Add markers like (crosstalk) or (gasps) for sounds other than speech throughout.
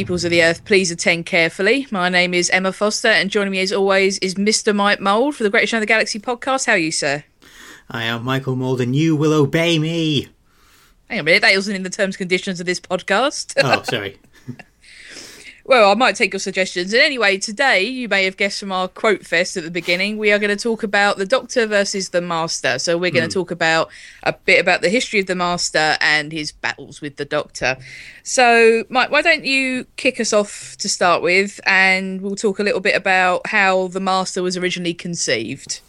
Peoples of the Earth, please attend carefully. My name is Emma Foster, and joining me as always is Mr. Mike Mould for the Greatest Show in the Galaxy podcast. How are you, sir? I am Michael Mould, and you will obey me. Hang on a minute, that wasn't in the terms and conditions of this podcast. Oh, sorry. (laughs) Well, I might take your suggestions. And anyway, today, you may have guessed from our quote fest at the beginning, we are going to talk about the Doctor versus the Master. So we're going to talk about a bit about the history of the Master and his battles with the Doctor. So, Mike, why don't you kick us off to start with, and we'll talk a little bit about how the Master was originally conceived.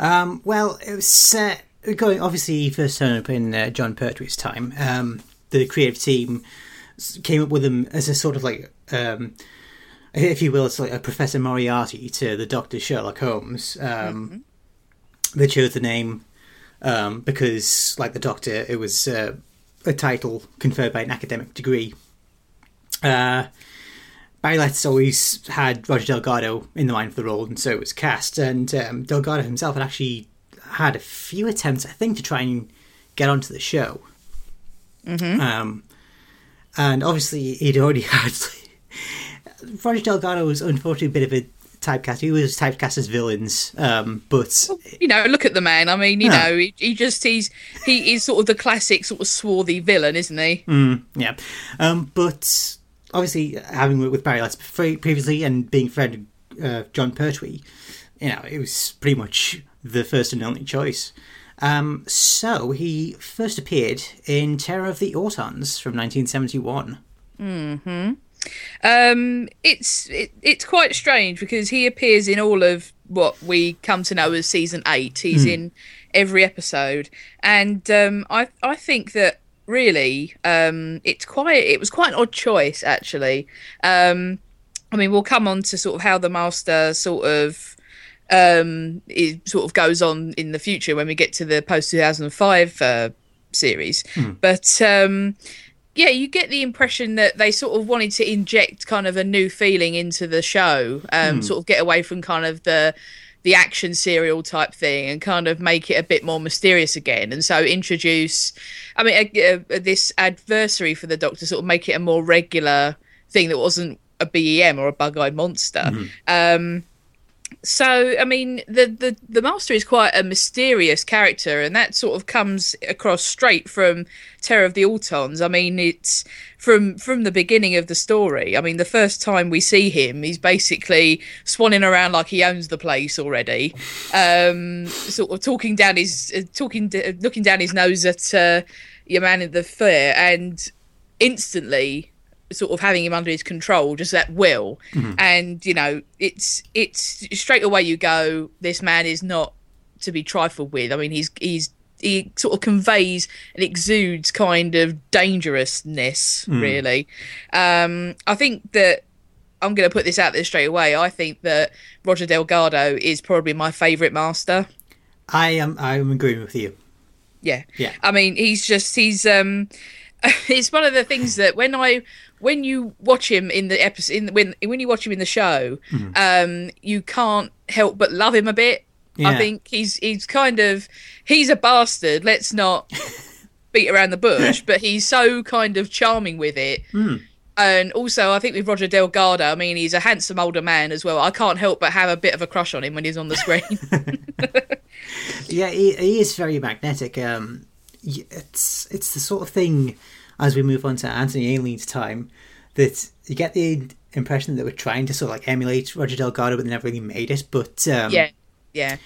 Um, well, it was uh, going obviously first turned up in uh, Jon Pertwee's time. Um, the creative team came up with him as a sort of like, um, if you will, it's like a Professor Moriarty to the Doctor Sherlock Holmes. Um, They chose the name um, because, like the Doctor, it was uh, a title conferred by an academic degree. Uh, Barry Letts always had Roger Delgado in the mind for the role, and so it was cast. And um, Delgado himself had actually had a few attempts, I think, to try and get onto the show. Mm-hmm. Um, and obviously, he'd already (laughs) had. Roger Delgado was unfortunately a bit of a typecast. He was typecast as villains, um, but You know, look at the man. I mean, you Yeah. know, he, he just he's he is sort of the classic sort of swarthy villain, isn't he? Yeah, um, but obviously having worked with Barry Letts pre- previously and being friend of uh, Jon Pertwee, you know, it was pretty much the first and only choice. Um, so he first appeared in Terror of the Autons from 1971. Um, it's it, it's quite strange because he appears in all of what we come to know as season eight. He's in every episode, and um, I I think that really um, it's quite it was quite an odd choice actually. Um, I mean, we'll come on to sort of how the master sort of um it sort of goes on in the future when we get to the post 2005 uh, series but um yeah, you get the impression that they sort of wanted to inject kind of a new feeling into the show, um, sort of get away from kind of the the action serial type thing and kind of make it a bit more mysterious again. And so introduce, I mean, a, a, this adversary for the Doctor, sort of make it a more regular thing that wasn't a BEM or a bug-eyed monster. Um, so I mean the, the the master is quite a mysterious character and that sort of comes across straight from Terror of the Autons. I mean it's from from the beginning of the story. I mean the first time we see him he's basically swanning around like he owns the place already. Um sort of talking down his uh, talking d- looking down his nose at uh, your man in the fair and instantly sort of having him under his control just at will. And you know it's it's straight away you go this man is not to be trifled with. I mean he's he's he sort of conveys and exudes kind of dangerousness really. Um i think that i'm going to put this out there straight away i think that roger delgado is probably my favorite master. I am I'm agreeing with you. yeah. Yeah. i mean he's just he's um (laughs) it's one of the things that when i when you watch him in the episode in when when you watch him in the show Mm-hmm. um you can't help but love him a bit i think he's he's kind of he's a bastard let's not (laughs) beat around the bush but he's so kind of charming with it Hmm. and also, I think with Roger Delgado, I mean, he's a handsome older man as well. I can't help but have a bit of a crush on him when he's on the screen. (laughs) (laughs) Yeah, he, he is very magnetic. Um, it's it's the sort of thing as we move on to Anthony Ainley's time that you get the impression that we're trying to sort of like emulate Roger Delgado, but they never really made it. But um, yeah yeah.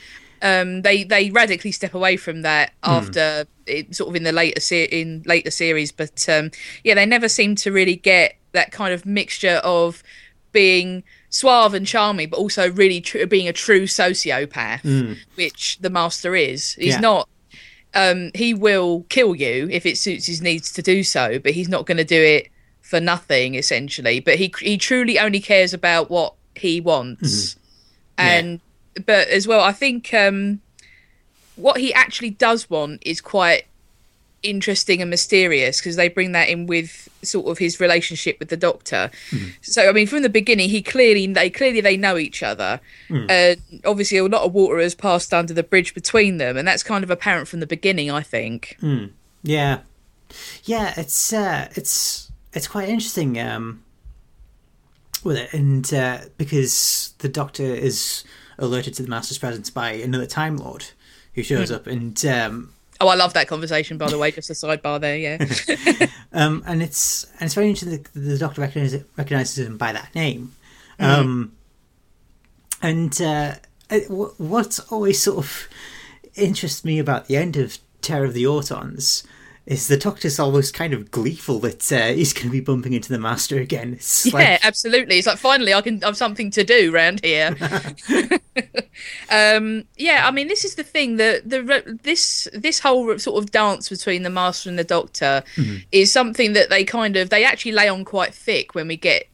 Um they they radically step away from that after it, sort of in the later se- in later series. But um yeah they never seem to really get that kind of mixture of being suave and charming but also really tr- being a true sociopath which the master is. He's Yeah. not um he will kill you if it suits his needs to do so but he's not going to do it for nothing essentially. But he he truly only cares about what he wants. And but as well i think um what he actually does want is quite interesting and mysterious because they bring that in with sort of his relationship with the doctor. So i mean from the beginning he clearly they clearly they know each other. And obviously a lot of water has passed under the bridge between them and that's kind of apparent from the beginning i think. Yeah, yeah. It's uh, it's it's quite interesting. Um, with it, and uh, because the Doctor is alerted to the Master's presence by another Time Lord who shows Hmm. up, and um, Oh, I love that conversation, by the way. Just a sidebar there, yeah. (laughs) um, and it's and it's very interesting that the Doctor recognizes recognizes him by that name, um, and uh, what's always sort of interests me about the end of Terror of the Autons is the Doctor's almost kind of gleeful that uh, he's going to be bumping into the Master again. (laughs) It's Yeah, like, absolutely. It's like finally I can have something to do around here. (laughs) (laughs) um, yeah, I mean, this is the thing that the this this whole sort of dance between the master and the doctor is something that they kind of they actually lay on quite thick when we get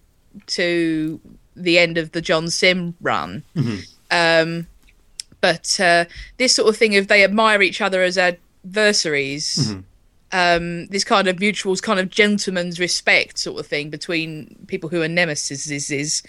to the end of the John Simm run. Um, but uh, this sort of thing of they admire each other as adversaries um, this kind of mutual kind of gentleman's respect sort of thing between people who are nemesis is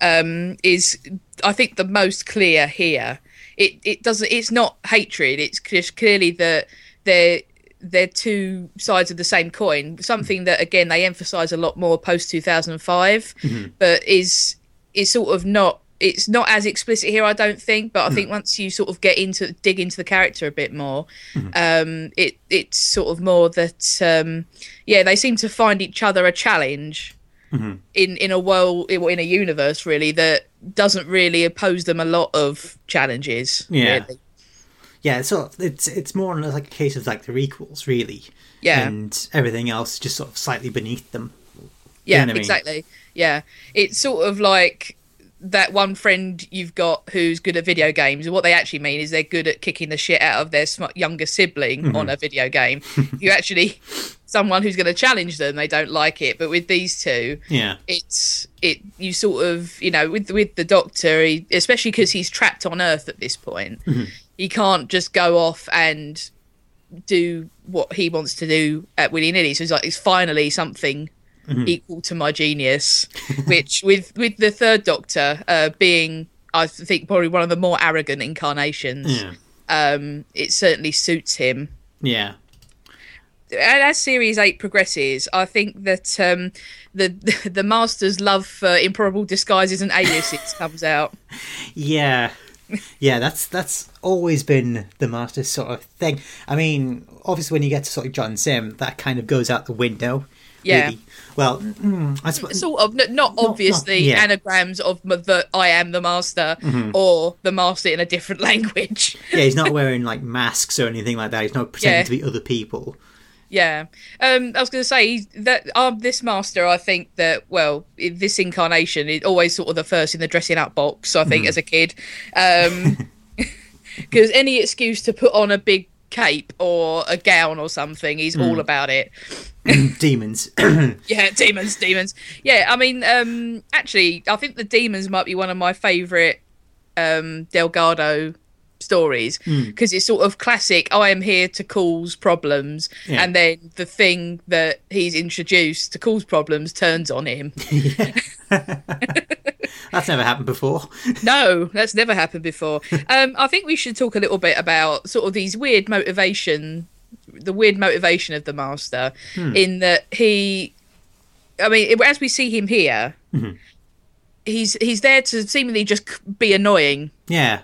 um, is I think the most clear here. It it doesn't. It's not hatred. It's just clearly that they're they're two sides of the same coin. Something that again they emphasise a lot more post two thousand five, but is is sort of not. It's not as explicit here, I don't think. But I think once you sort of get into dig into the character a bit more, um, it it's sort of more that um, yeah they seem to find each other a challenge in in a world in a universe really that doesn't really oppose them a lot of challenges. Yeah. really. yeah, so it's it's more like a case of like they're equals, really. Yeah. and everything else just sort of slightly beneath them. Yeah, know what I mean? exactly. Yeah, it's sort of like that one friend you've got who's good at video games. And what they actually mean is they're good at kicking the shit out of their younger sibling Mm-hmm. on a video game. you actually someone who's going to challenge them, they don't like it. But with these two, Yeah, it's it you sort of you know with with the doctor he, especially because he's trapped on earth at this point he can't just go off and do what he wants to do at willy-nilly so he's like it's finally something equal to my genius which (laughs) with with the third doctor uh being i think probably one of the more arrogant incarnations yeah, um it certainly suits him yeah. and as series eight progresses, I think that um, the the master's love for improbable disguises and aliases (laughs) comes out. Yeah. Yeah, that's that's always been the master's sort of thing. I mean, obviously when you get to sort of John Simm, that kind of goes out the window. Yeah. really. Well, mm, I suppose Sort of, n- not obviously yeah. anagrams of m- the I am the master or the master in a different (laughs) language. yeah, he's not wearing like masks or anything like that. He's not pretending Yeah. to be other people. Yeah, um, I was going to say that uh, this master. I think that well, in this incarnation, is always sort of the first in the dressing up box. I think as a kid, (laughs) because any excuse to put on a big cape or a gown or something, he's all about it. (clears throat) Demons. (clears throat) Yeah, demons, demons. Yeah, I mean, um, actually, I think the demons might be one of my favourite um, Delgado stories because it's sort of classic. I am here to cause problems, Yeah. and then the thing that he's introduced to cause problems turns on him. (laughs) (laughs) That's never happened before. (laughs) no, that's never happened before. Um, I think we should talk a little bit about sort of these weird motivation, the weird motivation of the master, hmm. in that he, I mean, as we see him here, mm-hmm. he's he's there to seemingly just be annoying. Yeah.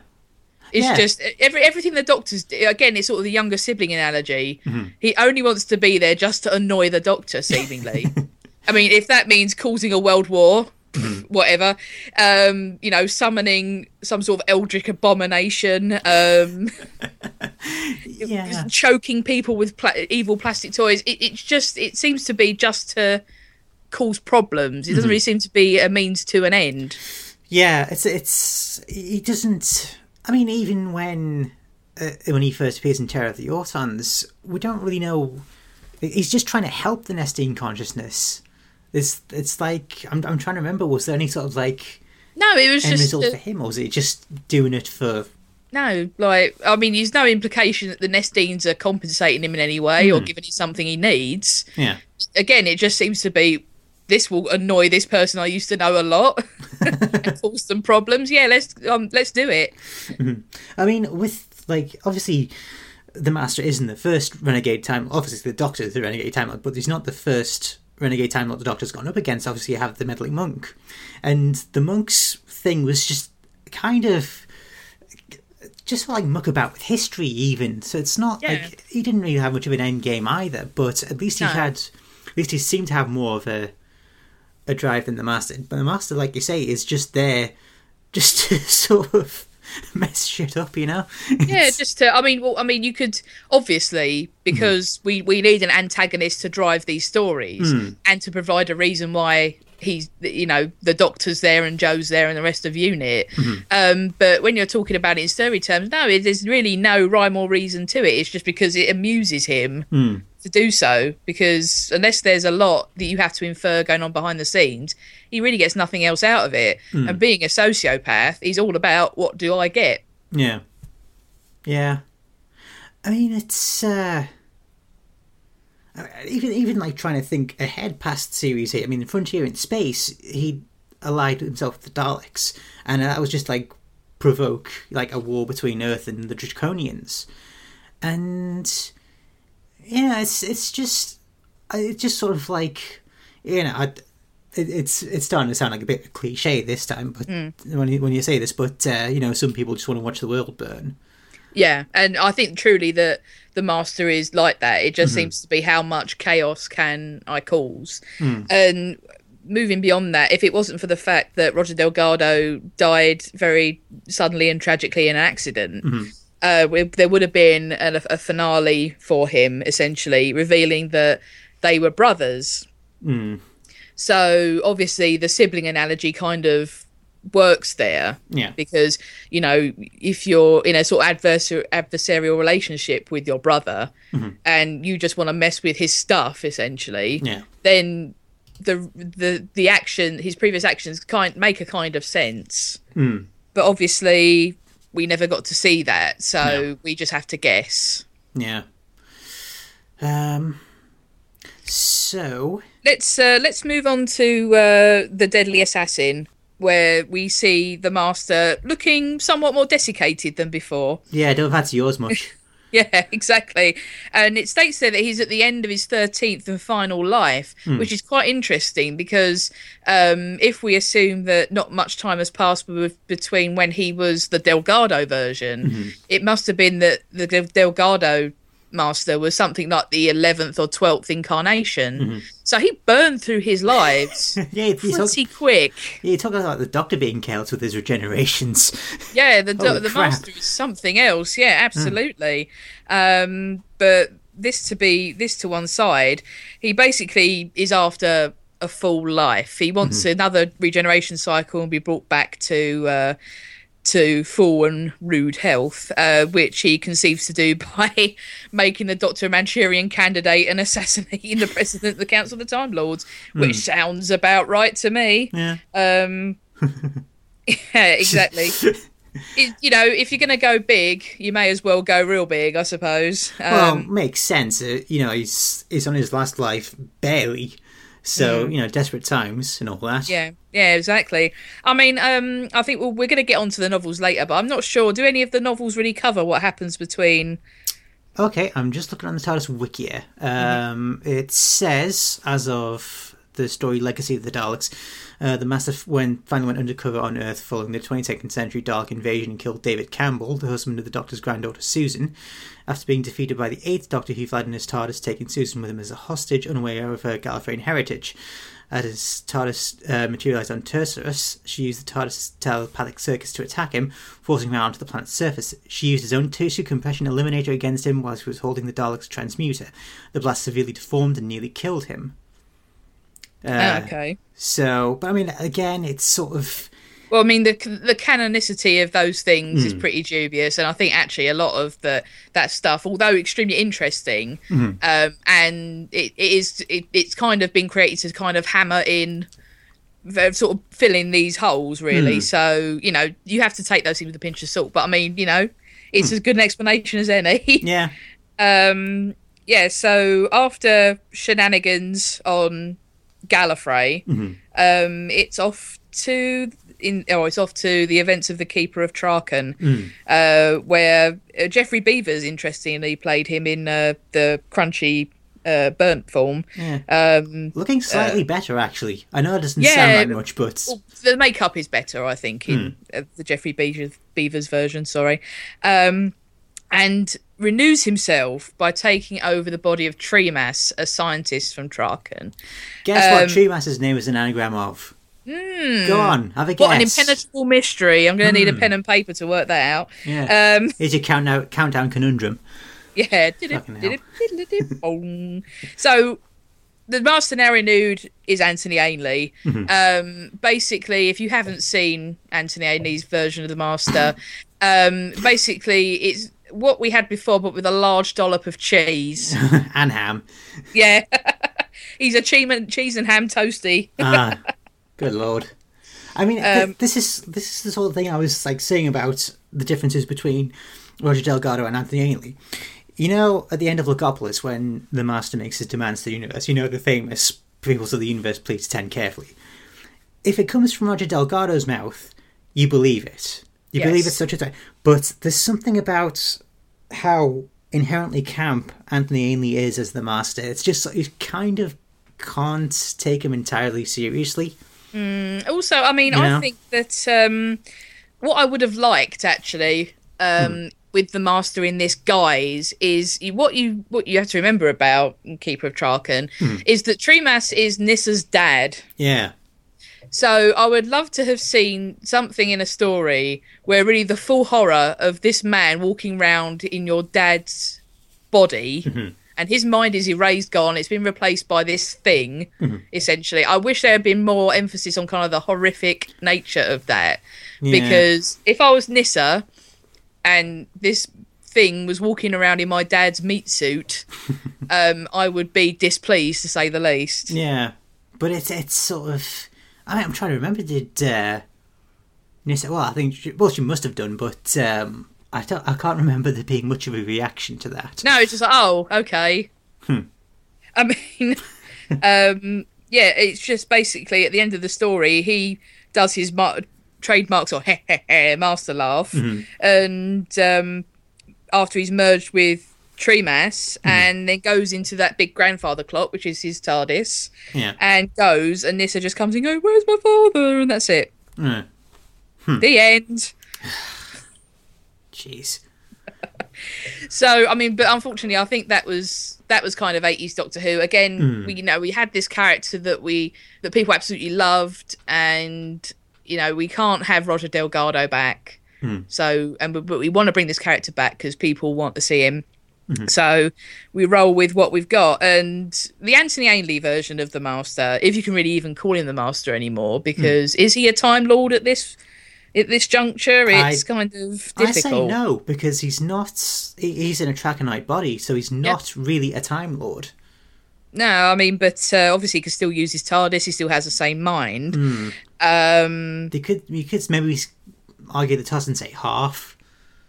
It's Yeah. just every everything the doctors again. It's sort of the younger sibling analogy. Mm-hmm. He only wants to be there just to annoy the doctor, seemingly. (laughs) I mean, if that means causing a world war, (clears throat) whatever. Um, you know, summoning some sort of eldritch abomination, um, (laughs) Yeah. (laughs) choking people with pla- evil plastic toys. It, it's just it seems to be just to cause problems. It doesn't really seem to be a means to an end. Yeah, it's it's he doesn't. I mean, even when uh, when he first appears in Terror of the Autons, we don't really know. He's just trying to help the Nestene consciousness. It's it's like I'm I'm trying to remember. Was there any sort of like No, it was end just result uh, for him, or was it just doing it for? No, like I mean, there's no implication that the Nestenes are compensating him in any way or giving him something he needs. Yeah, Again, it just seems to be this will annoy this person I used to know a lot (laughs) and cause some problems. Yeah, let's um, let's do it. (laughs) I mean, with like obviously, the Master isn't the first Renegade Time. Obviously, the Doctor is the Renegade Time but he's not the first renegade time lord the doctor's gone up against obviously you have the meddling monk and the monk's thing was just kind of just like muck about with history even so it's not Yeah. like he didn't really have much of an end game either but at least he No. had at least he seemed to have more of a a drive than the master but the master like you say is just there just (laughs) to sort of (laughs) mess shit up you know? Yeah just to i mean well i mean you could obviously hmm. because we we need an antagonist to drive these stories hmm. and to provide a reason why he's you know the doctor's there and joe's there and the rest of unit. Hmm. Um but when you're talking about it in story terms no it, there's really no rhyme or reason to it. It's just because it amuses him to do so because unless there's a lot that you have to infer going on behind the scenes he really gets nothing else out of it and being a sociopath he's all about what do i get Yeah. Yeah. I mean, it's uh even even like trying to think ahead past series eight. I mean, the Frontier in Space, he allied himself with the Daleks, and that was just like provoke like a war between Earth and the Draconians, and yeah, it's it's just it's just sort of like you know. I, it, it's it's starting to sound like a bit of a cliche this time, but mm. when you, when you say this, but uh, you know, some people just want to watch the world burn. Yeah, and I think truly that the master is like that. It just mm-hmm. seems to be how much chaos can I cause, mm. and moving beyond that, if it wasn't for the fact that Roger Delgado died very suddenly and tragically in an accident. Mm-hmm. Uh, there would have been a, a finale for him, essentially revealing that they were brothers. Hmm. So obviously, the sibling analogy kind of works there Yeah. because you know if you're in a sort of adversar- adversarial relationship with your brother mm-hmm. and you just want to mess with his stuff essentially Yeah. then the the the action his previous actions kind make a kind of sense hmm. but obviously we never got to see that so No. we just have to guess Yeah. Um. So let's uh, let's move on to uh, the deadly assassin where we see the master looking somewhat more desiccated than before yeah, I don't fancy yours much. (laughs) (laughs) Yeah, exactly. And it states there that he's at the end of his 13th and final life, which is quite interesting because um, if we assume that not much time has passed be- between when he was the Delgado version, it must have been that the Delgado master was something like the 11th or 12th incarnation. So he burned through his lives (laughs) yeah, you talk, pretty quick. you talk about the Doctor being killed with his regenerations. Yeah, the do- the crap. master is something else. Yeah, absolutely. Um, but this to be this to one side, he basically is after a full life. He wants another regeneration cycle and be brought back to uh, to full and rude health, uh, which he conceives to do (laughs) by making the Doctor a Manchurian candidate and assassinating the president of the Council of the Time Lords, which sounds about right to me. Yeah. Um, (laughs) yeah, exactly. (laughs) it, you know, if you're going to go big, you may as well go real big, I suppose. Um, well, makes sense. Uh, you know, he's he's on his last life barely, so you know, desperate times and all that. yeah, yeah, exactly. I mean, um, I think well, we're going to get onto the novels later, but I'm not sure. Do any of the novels really cover what happens between? Okay, I'm just looking on the TARDIS wiki. here. Um, It says, as of the story Legacy of the Daleks, uh, the Master when finally went undercover on Earth following the 22nd century Dalek invasion and killed David Campbell, the husband of the Doctor's granddaughter Susan. After being defeated by the Eighth Doctor, he fled in his TARDIS, taking Susan with him as a hostage, unaware of her Gallifreyan heritage. As his TARDIS uh, materialised on Tersurus, she used the TARDIS telepathic circuits to attack him, forcing him out onto the planet's surface. She used his own tissue compression eliminator against him while she was holding the Dalek's transmuter. The blast severely deformed and nearly killed him. Uh, oh, okay. So, but I mean, again, it's sort of Well, I mean, the the canonicity of those things Hmm. is pretty dubious, and I think actually a lot of the that stuff, although extremely interesting, Hmm. um, and it, it is it, it's kind of been created to kind of hammer in, sort of fill in these holes, really. Hmm. So you know, you have to take those things with a pinch of salt. But I mean, you know, it's as good an explanation as any. Hmm. (laughs) yeah, um yeah so after shenanigans on gallifrey um it's off to in oh it's off to the events of the keeper of traken uh where uh, geoffrey beevers interestingly played him in uh, the crunchy uh, burnt form. Yeah. Um, Looking slightly better, actually. I know it doesn't yeah, sound like much, but well, the makeup is better, I think, in uh, the Geoffrey Beevers, Beevers version. Sorry, um, and renews himself by taking over the body of Tremas, a scientist from Traken. guess what um, Tremas's name is an anagram of? Go on, have a guess. What an impenetrable mystery! I'm going to need a pen and paper to work that out. Hmm. Yeah. Um, Here's your countdown, countdown conundrum. Yeah. (laughs) So the master Nary Nude is Anthony Ainley. Um, basically, if you haven't seen Anthony Ainley's version of the master, (laughs) um, basically it's what we had before, but with a large dollop of cheese. (laughs) and ham. yeah. He's a cheese and, cheese and ham toasty. Ah, good lord. I mean, Um, this is this is the sort of thing I was like saying about the differences between Roger Delgado and Anthony Ainley. You know, at the end of Logopolis, when the Master makes his demands to the universe, you know the famous "Peoples of the universe, please tend carefully." If it comes from Roger Delgado's mouth, you believe it. You believe it's such a thing. But there's something about how inherently camp Anthony Ainley is as the Master. It's just you kind of can't take him entirely seriously. Also, I mean, You know? I think that um, what I would have liked actually um, Hmm. with the master in this guise is what you what you have to remember about Keeper of Traken Hmm. is that Tremas is Nyssa's dad. Yeah. So I would love to have seen something in a story where really the full horror of this man walking around in your dad's body Mm-hmm. And his mind is erased gone it's been replaced by this thing Mm-hmm. essentially i wish there had been more emphasis on kind of the horrific nature of that Yeah. because if i was nyssa and this thing was walking around in my dad's meat suit (laughs) um i would be displeased to say the least Yeah, but it's it's sort of. I mean, I'm trying to remember. Did uh, Nyssa? Well, I think she, well she must have done, but um, I don't. I can't remember there being much of a reaction to that. No, it's just like, oh, okay. I mean, (laughs) um, yeah, it's just basically at the end of the story, he does his mar- trademark sort of (laughs) master laugh, and um, after he's merged with Tremas, and then goes into that big grandfather clock, which is his TARDIS, Yeah. and goes, and Nyssa just comes and goes, "Where's my father?" and that's it. Uh, The end. (sighs) Jeez. So I mean, but unfortunately, I think that was that was kind of eighties Doctor Who. Again, hmm. we you know we had this character that we that people absolutely loved, and you know we can't have Roger Delgado back. Hmm. So and but but we want to bring this character back because people want to see him. Mm-hmm. So we roll with what we've got, and the Anthony Ainley version of the Master, if you can really even call him the Master anymore, hmm. because is he a Time Lord at this at this juncture? It's I- kind of I difficult. say no because he's not. He's in a Trakenite body, so he's not really a Time Lord. No, I mean, but uh, obviously he can still use his TARDIS. He still has the same mind. Um, They could. You could maybe argue the toss and say half,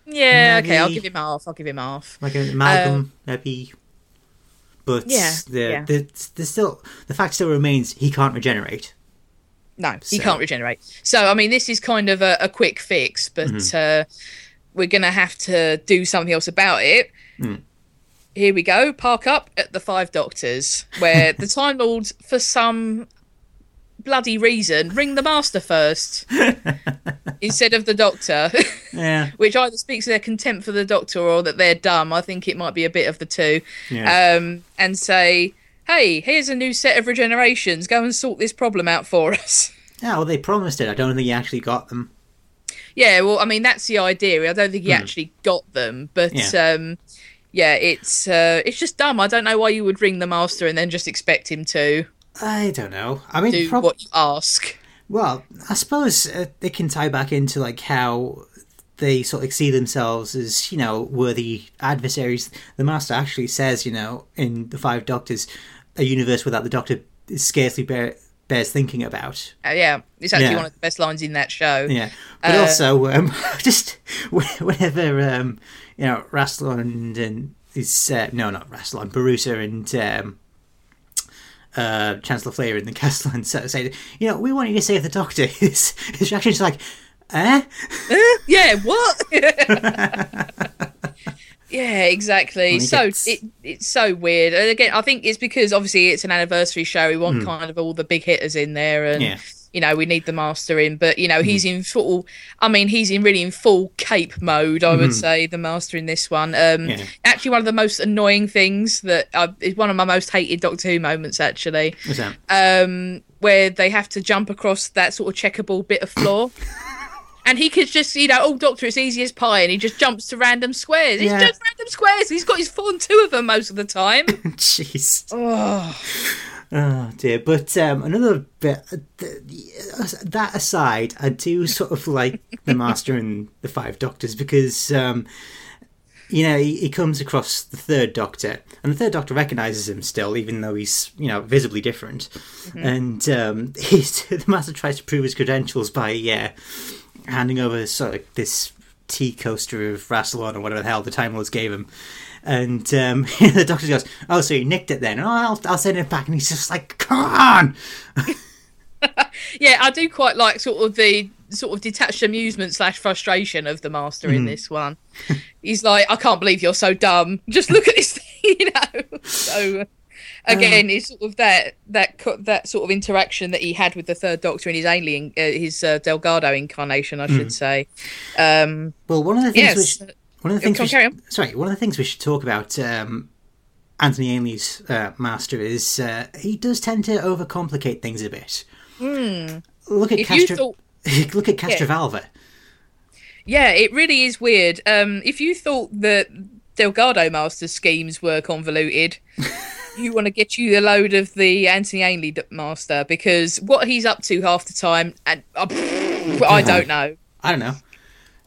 yeah, okay, I'll give him half. I'll give him half. like an amalgam, maybe. But Um, Yeah, the, yeah. the the still the fact still remains he can't regenerate. No, he can't regenerate. So, I mean, this is kind of a, a quick fix, but uh, we're going to have to do something else about it. Here we go. Park up at the Five Doctors, where (laughs) the Time Lords, for some bloody reason, ring the Master first (laughs) instead of the Doctor. (laughs) Yeah. which either speaks to their contempt for the doctor or that they're dumb. I think it might be a bit of the two. Yeah. Um, and say, hey, here's a new set of regenerations. Go and sort this problem out for us. (laughs) Yeah, well, they promised it. I don't think he actually got them. yeah, well, I mean, that's the idea. I don't think he actually got them, but. Hmm. Yeah. Um, yeah, it's uh, it's just dumb. I don't know why you would ring the master and then just expect him to I don't know. I mean, do prob- what you ask. well, I suppose uh, they can tie back into like how they sort of see themselves as you know worthy adversaries. The Master actually says, you know, in the Five Doctors, a universe without the Doctor scarcely bear, bears thinking about. Uh, yeah, it's actually Yeah. one of the best lines in that show. Yeah, but Uh, also um, (laughs) just whenever um, you know Rassilon and his uh, no, not Rassilon, Borusa and um, uh, Chancellor Flair in the (laughs) castle and say, you know, we want you to save the Doctor. (laughs) His his reaction is like, eh? Yeah, what? Yeah, exactly. So gets- it it's so weird. And again, I think it's because obviously it's an anniversary show. We want Hmm. kind of all the big hitters in there, and Yeah. you know we need the master in. But you know Hmm. he's in full. I mean, he's in really in full cape mode. I would say the master in this one. Um, Hmm. Yeah. Actually, one of the most annoying things that uh, is one of my most hated Doctor Who moments. Actually, What's that? um, where they have to jump across that sort of checkable bit of floor. (coughs) And he could just, you know, oh, Doctor, it's easy as pie. And he just jumps to random squares. Yeah. just random squares. He's got his four and two of them most of the time. (laughs) Jeez. oh, Oh dear. But um, another bit. uh, th- That aside, I do (laughs) sort of like the Master and the Five Doctors because. Um, you know, he, he comes across the third Doctor, and the third Doctor recognizes him still, even though he's, you know, visibly different. And um, (laughs) he's, the Master tries to prove his credentials by uh, handing over this, sort of this tea coaster of Rassilon or whatever the hell the Time Lords gave him. And um, (laughs) the Doctor goes, "Oh, so you nicked it then? Oh, I'll, I'll send it back." And he's just like, "Come on!" (laughs) yeah, I do quite like sort of the sort of detached amusement slash frustration of the master in this one. He's like, I can't believe you're so dumb. Just look at this thing, (laughs) you know. So again, it's sort of that that that sort of interaction that he had with the third Doctor in his alien, uh, his uh, Delgado incarnation, I should say. Um, Well, one of the things yes, we should, one of the things we on, should, sorry, one of the things we should talk about um, Anthony Ainley's uh, master is uh, he does tend to overcomplicate things a bit. Look at if Castro. thought (laughs) look at Castrovalva. Yeah, it really is weird. Um, if you thought that Delgado Master's schemes were convoluted, (laughs) you want to get you a load of the Anthony Ainley Master because what he's up to half the time, and uh, I (laughs) don't know. I don't know.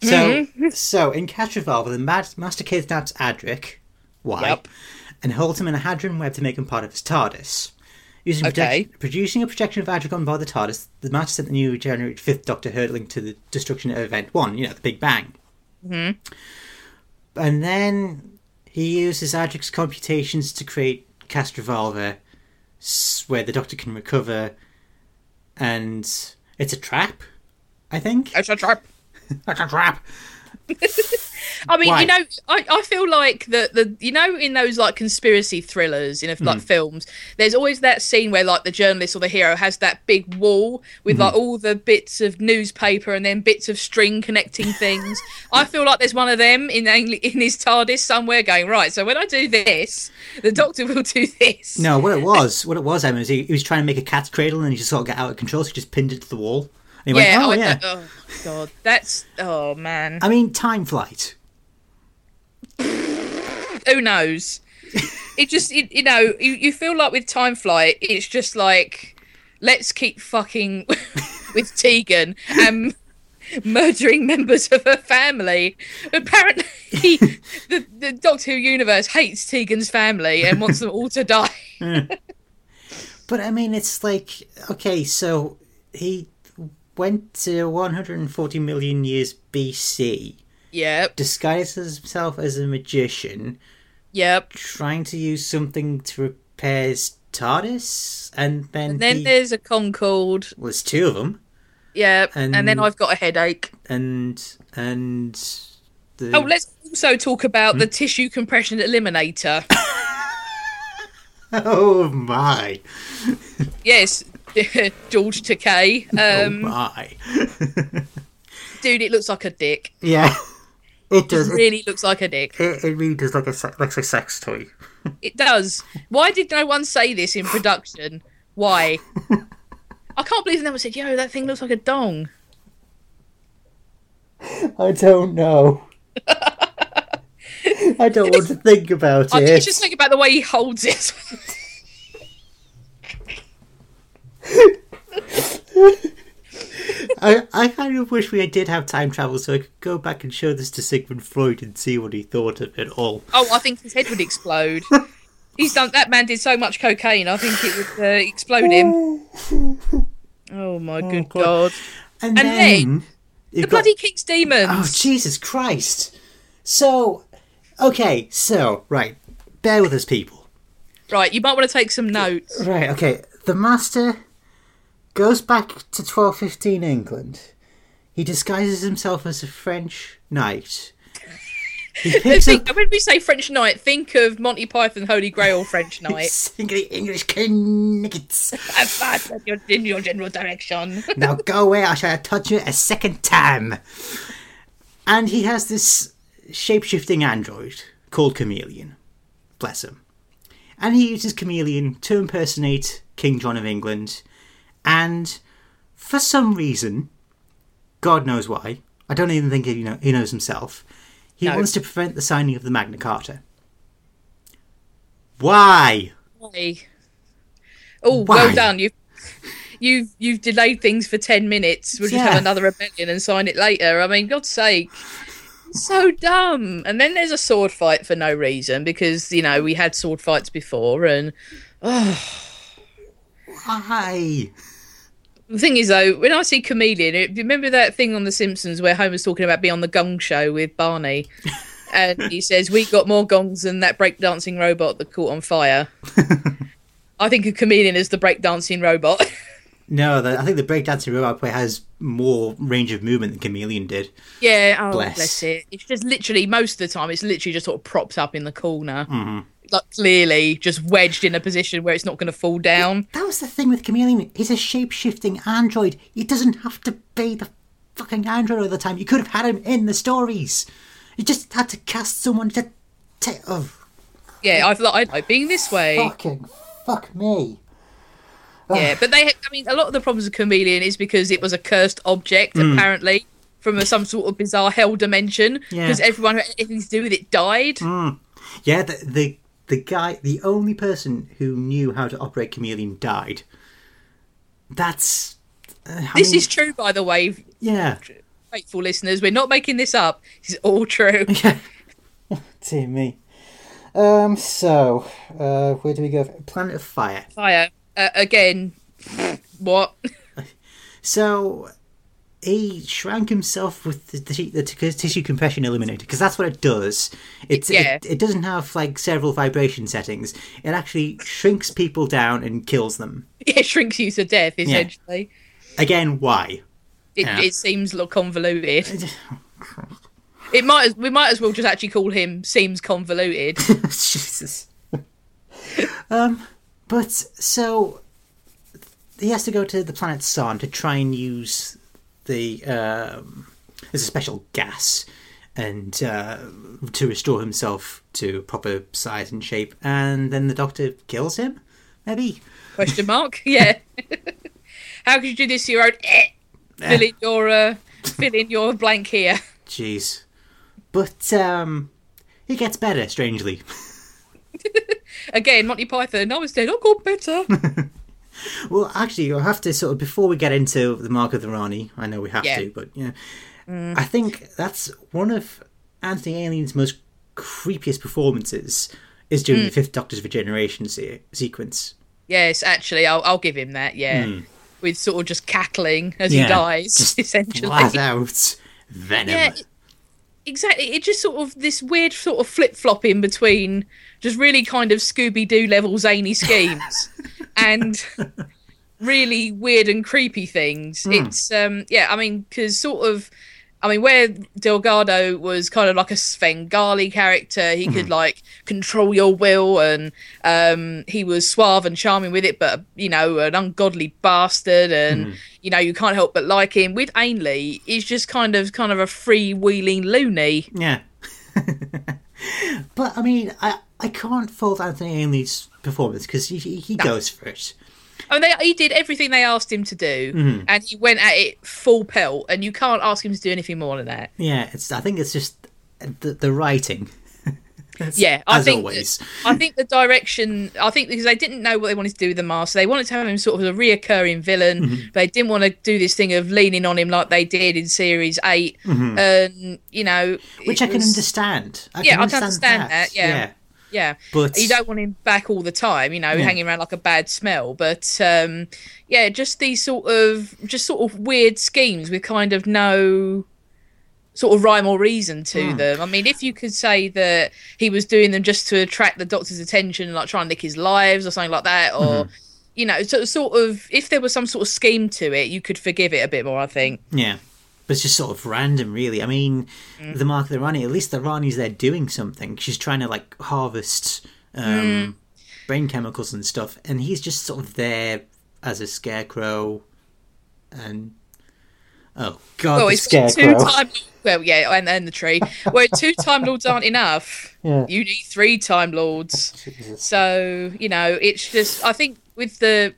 So, Mm-hmm. (laughs) so in Castrovalva, the mad, master kidnaps Adric. Why? Yep. And holds him in a hadron web to make him part of his TARDIS. Using Okay. project- producing a projection of Adric on board the TARDIS, the Master sent the new generated Fifth Doctor hurtling to the destruction of Event One. You know, the Big Bang. Mm-hmm. And then he uses Adric's computations to create Castrovalva, s- where the Doctor can recover, and it's a trap. I think It's a trap. (laughs) it's a trap. (laughs) I mean, you know, I, I feel like the, the you know in those like conspiracy thrillers, you know, like hmm. films, there's always that scene where like the journalist or the hero has that big wall with like hmm. all the bits of newspaper and then bits of string connecting things. I feel like there's one of them in in his TARDIS somewhere going right. So when I do this, the Doctor will do this. No, what it was, what it was, Emma, is he, he was trying to make a cat's cradle and he just sort of got out of control, so he just pinned it to the wall. And he Yeah. went, oh, I- yeah. oh God, that's oh man. I mean, time flight. Who knows? it just, it, you know, you, you feel like with Time Flight, it's just like, let's keep fucking (laughs) with Tegan and murdering members of her family. Apparently, (laughs) the, the Doctor Who universe hates Tegan's family and wants them all to die. (laughs) But I mean, it's like, okay, so he went to 140 million years BC, Yep, disguises himself as a magician, yep. trying to use something to repair his TARDIS, and then, Then he, there's a Concorde. well, there's two of them, Yep, and, then I've got a headache. and and the Oh, let's also talk about the tissue compression eliminator. (laughs) oh my, yes, (laughs) George Takei. oh Um, my, (laughs) dude, it looks like a dick. yeah, it does. It, really looks like a dick. it, it really does like a se- like a sex toy. It does. Why did no one say this in production? Why? (laughs) I can't believe no one said, "Yo, that thing looks like a dong." I don't know. (laughs) I don't want to think about I it. it's just think about the way he holds it. (laughs) I, I kind of wish we did have time travel so I could go back and show this to Sigmund Freud and see what he thought of it all. oh, I think his head would explode. (laughs) He's done. That man did so much cocaine. I think it would uh, explode him. (laughs) Oh my good God. god! And, And then, then, The got- bloody King's demons. Oh Jesus Christ! So, okay, so right, bear with us, people. Right, you might want to take some notes. Right, okay. The Master goes back to 1215 England. He disguises himself as a French knight. (laughs) Think, up when we say French knight, think of Monty Python Holy Grail French (laughs) night. singly English knickets. (laughs) Have fun in your, in your general direction. now go away, I shall touch you a second time. And he has this shape shifting android called Kamelion. Bless him. And he uses Kamelion to impersonate King John of England. And for some reason, God knows why, I don't even think he, know, he knows himself, he No. wants to prevent the signing of the Magna Carta. Why? Why? Oh, Why? well done. You've you've you've delayed things for ten minutes. We'll just Yeah. have another rebellion and sign it later. I mean, God's sake. So dumb. And then there's a sword fight for no reason because, you know, we had sword fights before and oh. Why? The thing is though, when I see Kamelion, it, remember that thing on The Simpsons where Homer's talking about being on the gong show with Barney? (laughs) and he says, We got more gongs than that breakdancing robot that caught on fire. (laughs) I think a kamelion is the breakdancing robot. (laughs) No, the, I think the breakdancing robot player has more range of movement than Kamelion did. Yeah, oh Bless. bless. it. It's just literally most of the time it's literally just sort of propped up in the corner. Mm-hmm. Like clearly just wedged in a position where it's not gonna fall down. That was the thing with Kamelion. He's a shape shifting android. He doesn't have to be the fucking android all the time. You could have had him in the stories. You just had to cast someone to. ta oh, Yeah, I've li- I like being this way. fucking fuck me. Yeah, but they I mean a lot of the problems with kamelion is because it was a cursed object hmm. apparently. From a, some sort of bizarre hell dimension, Yeah. because everyone who had anything to do with it died. Hmm. Yeah, the, the the guy, the only person who knew how to operate Kamelion died. That's. Uh, This mean, is true, by the way, Yeah. faithful listeners. We're not making this up. This is all true. (laughs) Yeah, Dear me. Um. So, uh, where do we go? Planet of Fire. Fire uh, again. (laughs) What? So he shrank himself with the, the, the t- tissue compression eliminator because that's what it does. It's Yeah. it, it doesn't have like several vibration settings. It actually shrinks people down and kills them. (laughs) It shrinks you to death, essentially. Again, why? It, Yeah. it seems a lot convoluted. (laughs) It might as, we might as well just actually call him seems convoluted. (laughs) Jesus. um, but so he has to go to the planet Sarn to try and use the um, there's a special gas and uh, to restore himself to proper size and shape, and then the Doctor kills him. Maybe. Question mark? (laughs) Yeah. (laughs) How could you do this to your own? Eh. Fill in your uh, fill in your blank here. Jeez. But um, he gets better, strangely. (laughs) Again, Monty Python. I was dead. I got better. Well, actually, you'll have to sort of before we get into the Mark of the Rani. I know we have Yeah. to, but yeah, mm. I think that's one of Anthony Ainley's most creepiest performances is during mm. the Fifth Doctor's regeneration se- sequence. yes, actually, I'll I'll give him that. Yeah, hmm. with sort of just cackling as. Yeah, he dies, (laughs) essentially. Flat out venom. Yeah, it- exactly. It just sort of this weird sort of flip flop in between just really kind of Scooby Doo level zany (laughs) schemes and really weird and creepy things. It's um yeah, I mean because sort of. I mean, where Delgado was kind of like a Svengali character, he could like control your will, and um, he was suave and charming with it, but you know, an ungodly bastard, and you know, you can't help but like him. With Ainley, he's just kind of kind of a freewheeling loony. Yeah. (laughs) but I mean, I I can't fault Anthony Ainley's performance because he he, he goes for it. I mean, they, he did everything they asked him to do, and he went at it full pelt, and you can't ask him to do anything more than that. Yeah, it's. I think it's just the the writing. (laughs) Yeah, I as think always. I think the direction. I think because they didn't know what they wanted to do with the mask, they wanted to have him sort of a reoccurring villain. Mm-hmm. They didn't want to do this thing of leaning on him like they did in series 8 and you know, Mm-hmm. Which I can understand. I Yeah, can I can understand that, yeah. Yeah, Yeah, but- you don't want him back all the time, you know, hanging around like a bad smell. But um, yeah, just these sort of just sort of weird schemes with kind of no sort of rhyme or reason to them. I mean, if you could say that he was doing them just to attract the doctor's attention, like trying to nick his lives or something like that, or you know, so sort of if there was some sort of scheme to it, you could forgive it a bit more. I think. Yeah. But it's just sort of random, really. I mean, Mm. the Mark of the Rani. At least the Rani's there doing something. She's trying to like harvest um, Mm. brain chemicals and stuff, and he's just sort of there as a scarecrow. And oh god, Well, the it's two scarecrow! time. Well, yeah, and then the tree. Well, two time lords aren't enough. (laughs) Yeah. You need three time lords. Jesus. So you know, it's just. I think with the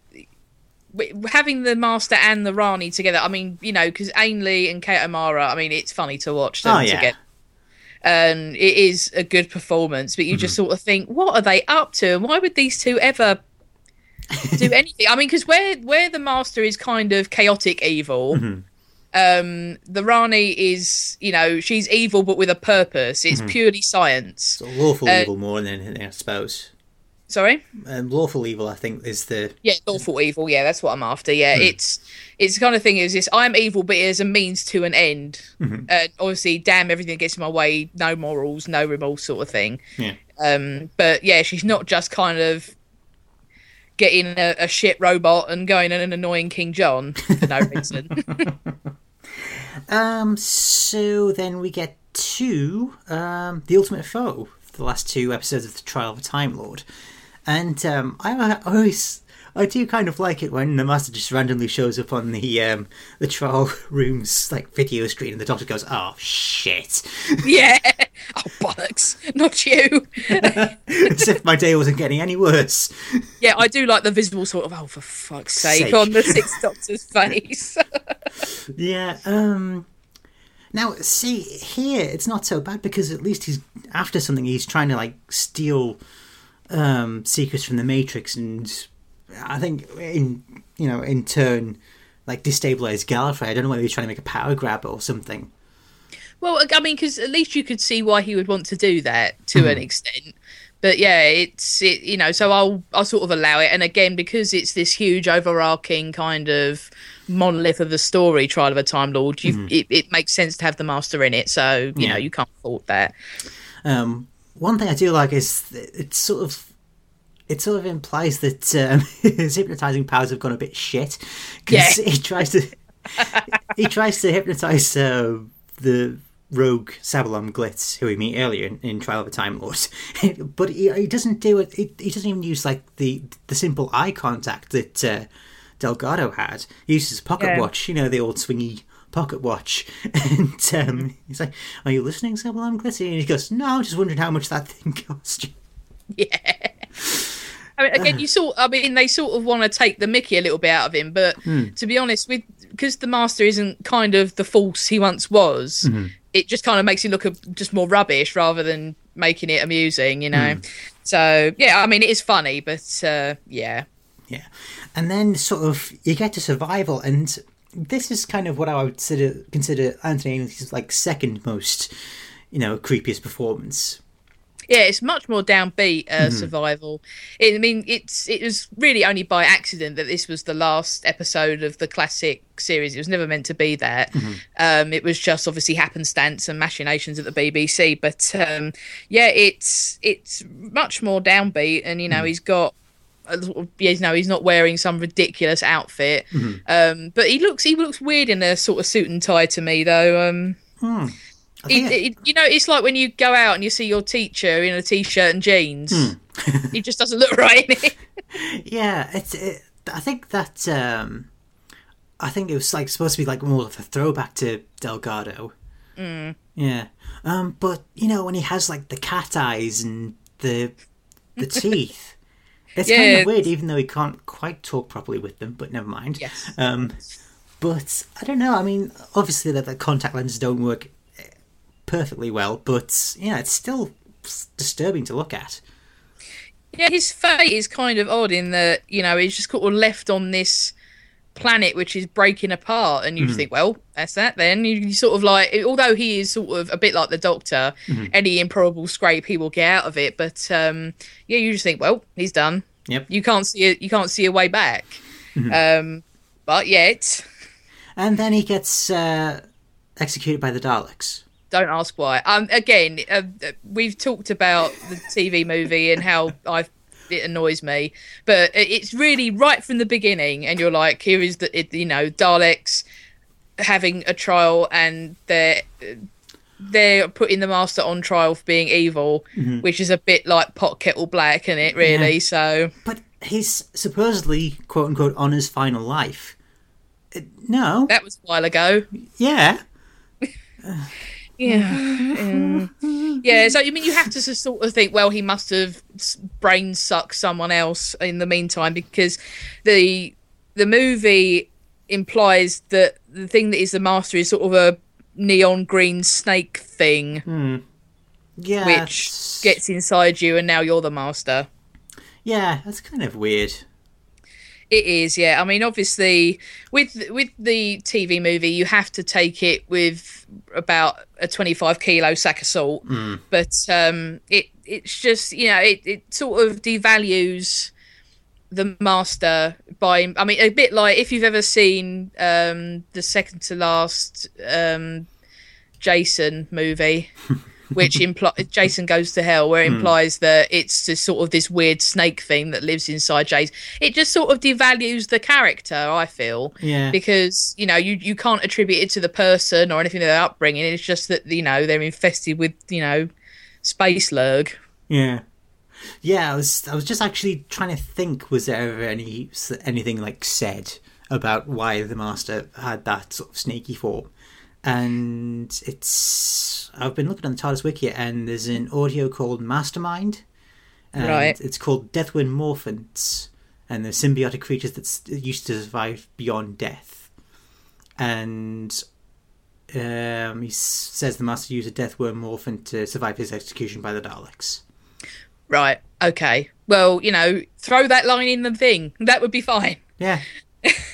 having the master and the Rani together. I mean, you know, because Ainley and Kate O'Mara. I mean, it's funny to watch them Oh, yeah. together. And it is a good performance, but you Mm-hmm. just sort of think, what are they up to, and why would these two ever (laughs) do anything? I mean, because where where the master is kind of chaotic evil, Mm-hmm. um, the Rani is, you know, she's evil but with a purpose. It's purely science. So lawful Uh, evil more than anything, I suppose. Sorry. Um, lawful evil, I think, is the Yeah, lawful evil. Yeah, that's what I'm after. Yeah, Hmm. it's it's the kind of thing is this: I'm evil, but it is a means to an end. Mm-hmm. Uh, obviously, damn everything gets in my way, no morals, no remorse, sort of thing. yeah. Um, but yeah, she's not just kind of getting a, a shit robot and going in an annoying King John for no reason. (laughs) (laughs) Um. So then we get to um the ultimate foe. The last two episodes of the Trial of a Time Lord, and um, I, I always. I do kind of like it when the master just randomly shows up on the um, the trial (laughs) room's like video screen, and the doctor goes, "Oh shit!" yeah. (laughs) Oh bollocks! Not you. (laughs) As if my day wasn't getting any worse. Yeah, I do like the visible sort of oh for fuck's sake, Sake. on the Sixth Doctor's face. Yeah. Um. Now, see here, it's not so bad because at least he's after something. He's trying to like steal um, secrets from the Matrix, and I think in you know in turn like destabilize Gallifrey. I don't know whether he's trying to make a power grab or something. Well, I mean, because at least you could see why he would want to do that to an extent. But yeah, it's it, you know, so I'll I'll sort of allow it. And again, because it's this huge overarching kind of monolith of the story, Trial of a Time Lord, you it, it makes sense to have the Master in it. So you Yeah. know, you can't fault that. Um, one thing I do like is it's sort of it sort of implies that um, his (laughs) hypnotizing powers have gone a bit shit because Yeah. he tries to he tries to hypnotize uh, the rogue Sabalom Glitz who we meet earlier in, in Trial of a Time Lord, (laughs) but he, he doesn't do it. He, he doesn't even use like the the simple eye contact that uh, Delgado had. He uses his pocket Yeah. watch, you know, the old swingy pocket watch, (laughs) and um, he's like, "Are you listening, Sabalom Glitz?" And he goes, "No, I'm just wondering how much that thing (laughs) cost you." Yeah. I mean, again, you sort. I mean, they sort of want to take the Mickey a little bit out of him, but to be honest, with because the Master isn't kind of the force he once was, it just kind of makes him look a, just more rubbish rather than making it amusing, you know. So yeah, I mean, it is funny, but uh, yeah, Yeah. And then sort of you get to survival and this is kind of what I would consider consider Anthony Ainley's like second most, you know, creepiest performance. yeah, it's much more downbeat uh, survival. It, I mean, it's it was really only by accident that this was the last episode of the classic series. It was never meant to be that. Um, it was just obviously happenstance and machinations at the BBC. But um, yeah, it's it's much more downbeat, and you know he's got. You know, he's not wearing some ridiculous outfit, um, but he looks he looks weird in a sort of suit and tie to me, though. Um, I it, think it- it, you know, it's like when you go out and you see your teacher in a t-shirt and jeans. (laughs) (laughs) he just doesn't look right in it. yeah, it's it, I think that um I think it was like supposed to be like more of a throwback to Delgado. Mm. Yeah. Um but you know when he has like the cat eyes and the the (laughs) teeth it's kind of weird even though he can't quite talk properly with them, but never mind. Yes. Um, but I don't know. I mean, obviously the, the contact lenses don't work perfectly well, but yeah, it's still disturbing to look at. Yeah, his fate is kind of odd in that you know he's just kind of left on this planet which is breaking apart, and you just think, well, that's that. Then you, you sort of like, although he is sort of a bit like the Doctor, any improbable scrape he will get out of it. But um, yeah, you just think, well, he's done. Yep. You can't see it. You can't see a way back. Um, but yet, And then he gets uh, executed by the Daleks. Don't ask why. Um, again, uh, uh, we've talked about the TV movie and how I it annoys me, but it's really right from the beginning, and you're like, here is the it, you know Daleks. having a trial and they're they're putting the master on trial for being evil, which is a bit like pot kettle black, isn't it? Really, Yeah. so But he's supposedly quote unquote on his final life. Uh, No, that was a while ago. yeah, (laughs) Yeah. yeah. (laughs) Yeah, so I mean, you have to sort of think, well, he must have s- brain sucked someone else in the meantime, because the the movie implies that the thing that is the master is sort of a neon green snake thing, hmm. yeah. which gets inside you, and now you're the master. yeah, that's kind of weird. It is, yeah. I mean, obviously, with with the TV movie, you have to take it with about a twenty-five kilo sack of salt. But um, it it's just you know it, it sort of devalues the master by. I mean, a bit like if you've ever seen um, the second to last um, Jason movie. (laughs) Which (laughs) implies Jason goes to hell, where it hmm. implies that it's just sort of this weird snake thing that lives inside Jason. It just sort of devalues the character. I feel, Yeah. because you know you you can't attribute it to the person or anything of their upbringing. It's just that you know they're infested with you know space lurg. Yeah. Yeah, I was I was just actually trying to think was there ever any anything like said about why the master had that sort of snaky form. And it's I've been looking on the TARDIS wiki and there's an audio called Mastermind. And Right. it's called Deathworm Morphants and they're symbiotic creatures that used to survive beyond death. And um, he says the master used a deathworm morphant to survive his execution by the Daleks. Right. Okay. Well, you know, throw that line in the thing. That would be fine. Yeah, (laughs)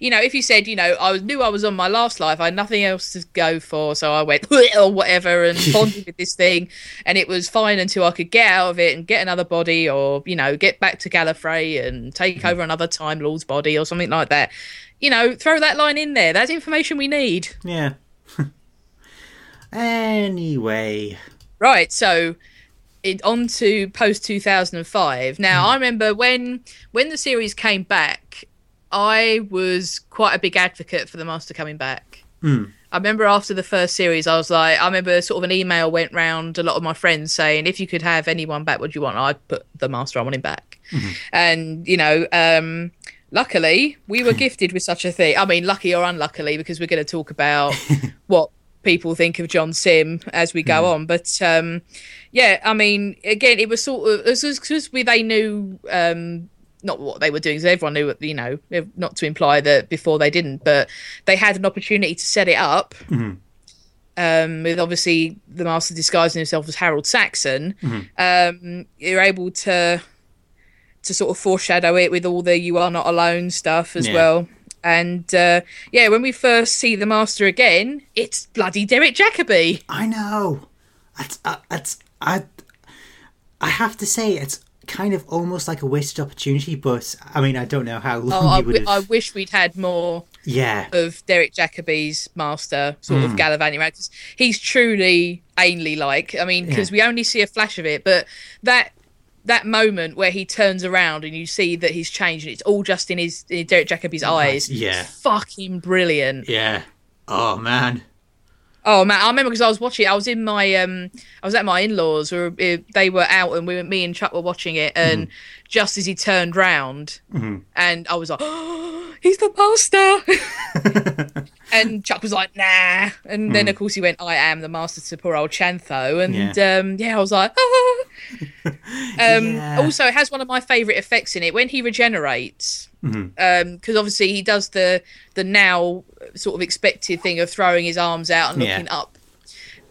You know, if you said, you know, I was, knew I was on my last life, I had nothing else to go for, so I went (laughs) or whatever and (laughs) bonded with this thing, and it was fine until I could get out of it and get another body, or you know, get back to Gallifrey and take mm-hmm. over another Time Lord's body or something like that. You know, throw that line in there. That's information we need. yeah. (laughs) anyway, Right, so it, on to post 2005. Now, hmm. I remember when when the series came back, I was quite a big advocate for the Master coming back. I remember after the first series, I was like, I remember sort of an email went round a lot of my friends saying, if you could have anyone back, what do you want? I'd put the Master, I want him back. And, you know, um, luckily, we were (laughs) gifted with such a thing. I mean, lucky or unluckily, because we're going to talk about (laughs) what people think of John Simm as we go on. But um, yeah, I mean, again, it was sort of it was because we they knew um, not what they were doing. So everyone knew, you know, not to imply that before they didn't, but they had an opportunity to set it up. Um, with obviously the master disguising himself as Harold Saxon, um, you're able to to sort of foreshadow it with all the "you are not alone" stuff as Yeah. well. And uh, yeah, when we first see the master again, it's bloody Derek Jacobi. I know. It's, uh, it's I. I have to say it's kind of almost like a wasted opportunity, but I mean I don't know how long Oh, I, would w- I wish we'd had more yeah, of Derek Jacobi's master sort Hmm. of gallivanting around 'cause he's truly Ainley like. I mean, because Yeah. we only see a flash of it, but that that moment where he turns around and you see that he's changed, and it's all just in his in Derek Jacobi's eyes. yeah. fucking brilliant. yeah. Oh man. Oh man, I remember because I was watching. I was in my um, I was at my in-laws. We uh, they were out, and we, me and Chuck were watching it. And just as he turned round, and I was like, oh, (gasps) "He's the master!" (laughs) and Chuck was like, "Nah." And then of course he went, "I am the master" to poor old Chantho. And Yeah. yeah, um, yeah I was like, "Ah." (laughs) Um, Yeah. Also, it has one of my favourite effects in it when he regenerates, because obviously he does the the now sort of expected thing of throwing his arms out and Yeah. looking up.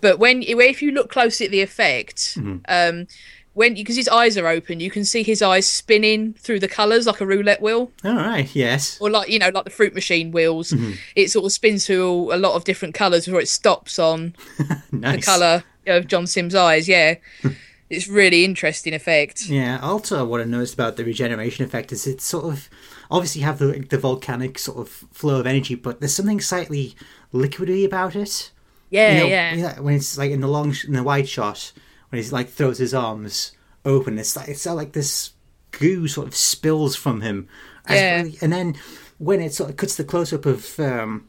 But when if you look closely at the effect, Mm-hmm. um, when because his eyes are open, you can see his eyes spinning through the colours like a roulette wheel, All right. Yes. or like you know, like the fruit machine wheels. Mm-hmm. It sort of spins through a lot of different colours before it stops on (laughs) Nice. the colour of John Simm's eyes. Yeah, (laughs) it's really interesting effect. Yeah. Also, what I noticed about the regeneration effect is it's sort of obviously you have the the volcanic sort of flow of energy, but there's something slightly liquidy about it. Yeah, you know, yeah. When it's like in the long, in the wide shot, when he's like throws his arms open, it's like it's like this goo sort of spills from him. Yeah. and then when it sort of cuts the close up of um,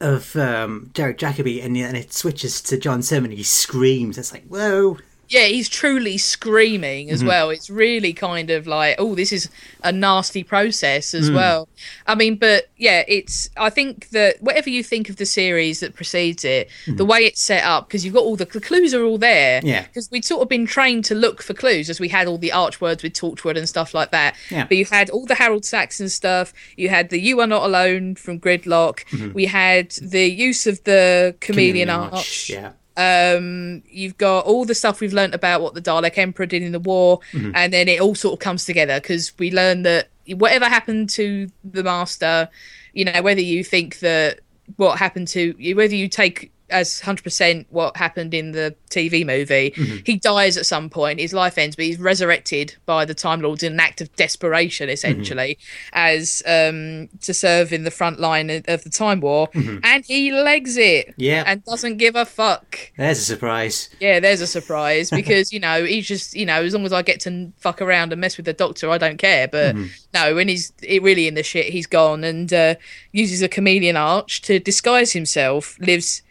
of um, Derek Jacobi, and, and it switches to John Simm, and he screams. It's like, whoa. Yeah, he's truly screaming as mm-hmm. well. It's really kind of like, oh, this is a nasty process as mm. well. I mean, but yeah, it's. I think that whatever you think of the series that precedes it, mm-hmm. the way it's set up, because you've got all the, the clues are all there. Yeah. Because we'd sort of been trained to look for clues as we had all the archwords with Torchwood and stuff like that. Yeah. But you had all the Harold Saxon stuff. You had the "You Are Not Alone" from Gridlock. Mm-hmm. We had the use of the chameleon, arch. Yeah. Um, you've got all the stuff we've learnt about what the Dalek Emperor did in the war, Mm-hmm. and then it all sort of comes together because we learn that whatever happened to the Master, you know, whether you think that what happened to whether you take as 100% what happened in the TV movie. Mm-hmm. He dies at some point, his life ends, but he's resurrected by the Time Lords in an act of desperation, essentially, as um, to serve in the front line of the Time War. And he legs it Mm-hmm. Yeah. and doesn't give a fuck. There's a surprise. Yeah, there's a surprise (laughs) because you know he's just you know as long as I get to fuck around and mess with the doctor, I don't care. But no, when he's it really in the shit, he's gone and uh, uses a chameleon arch to disguise himself. Lives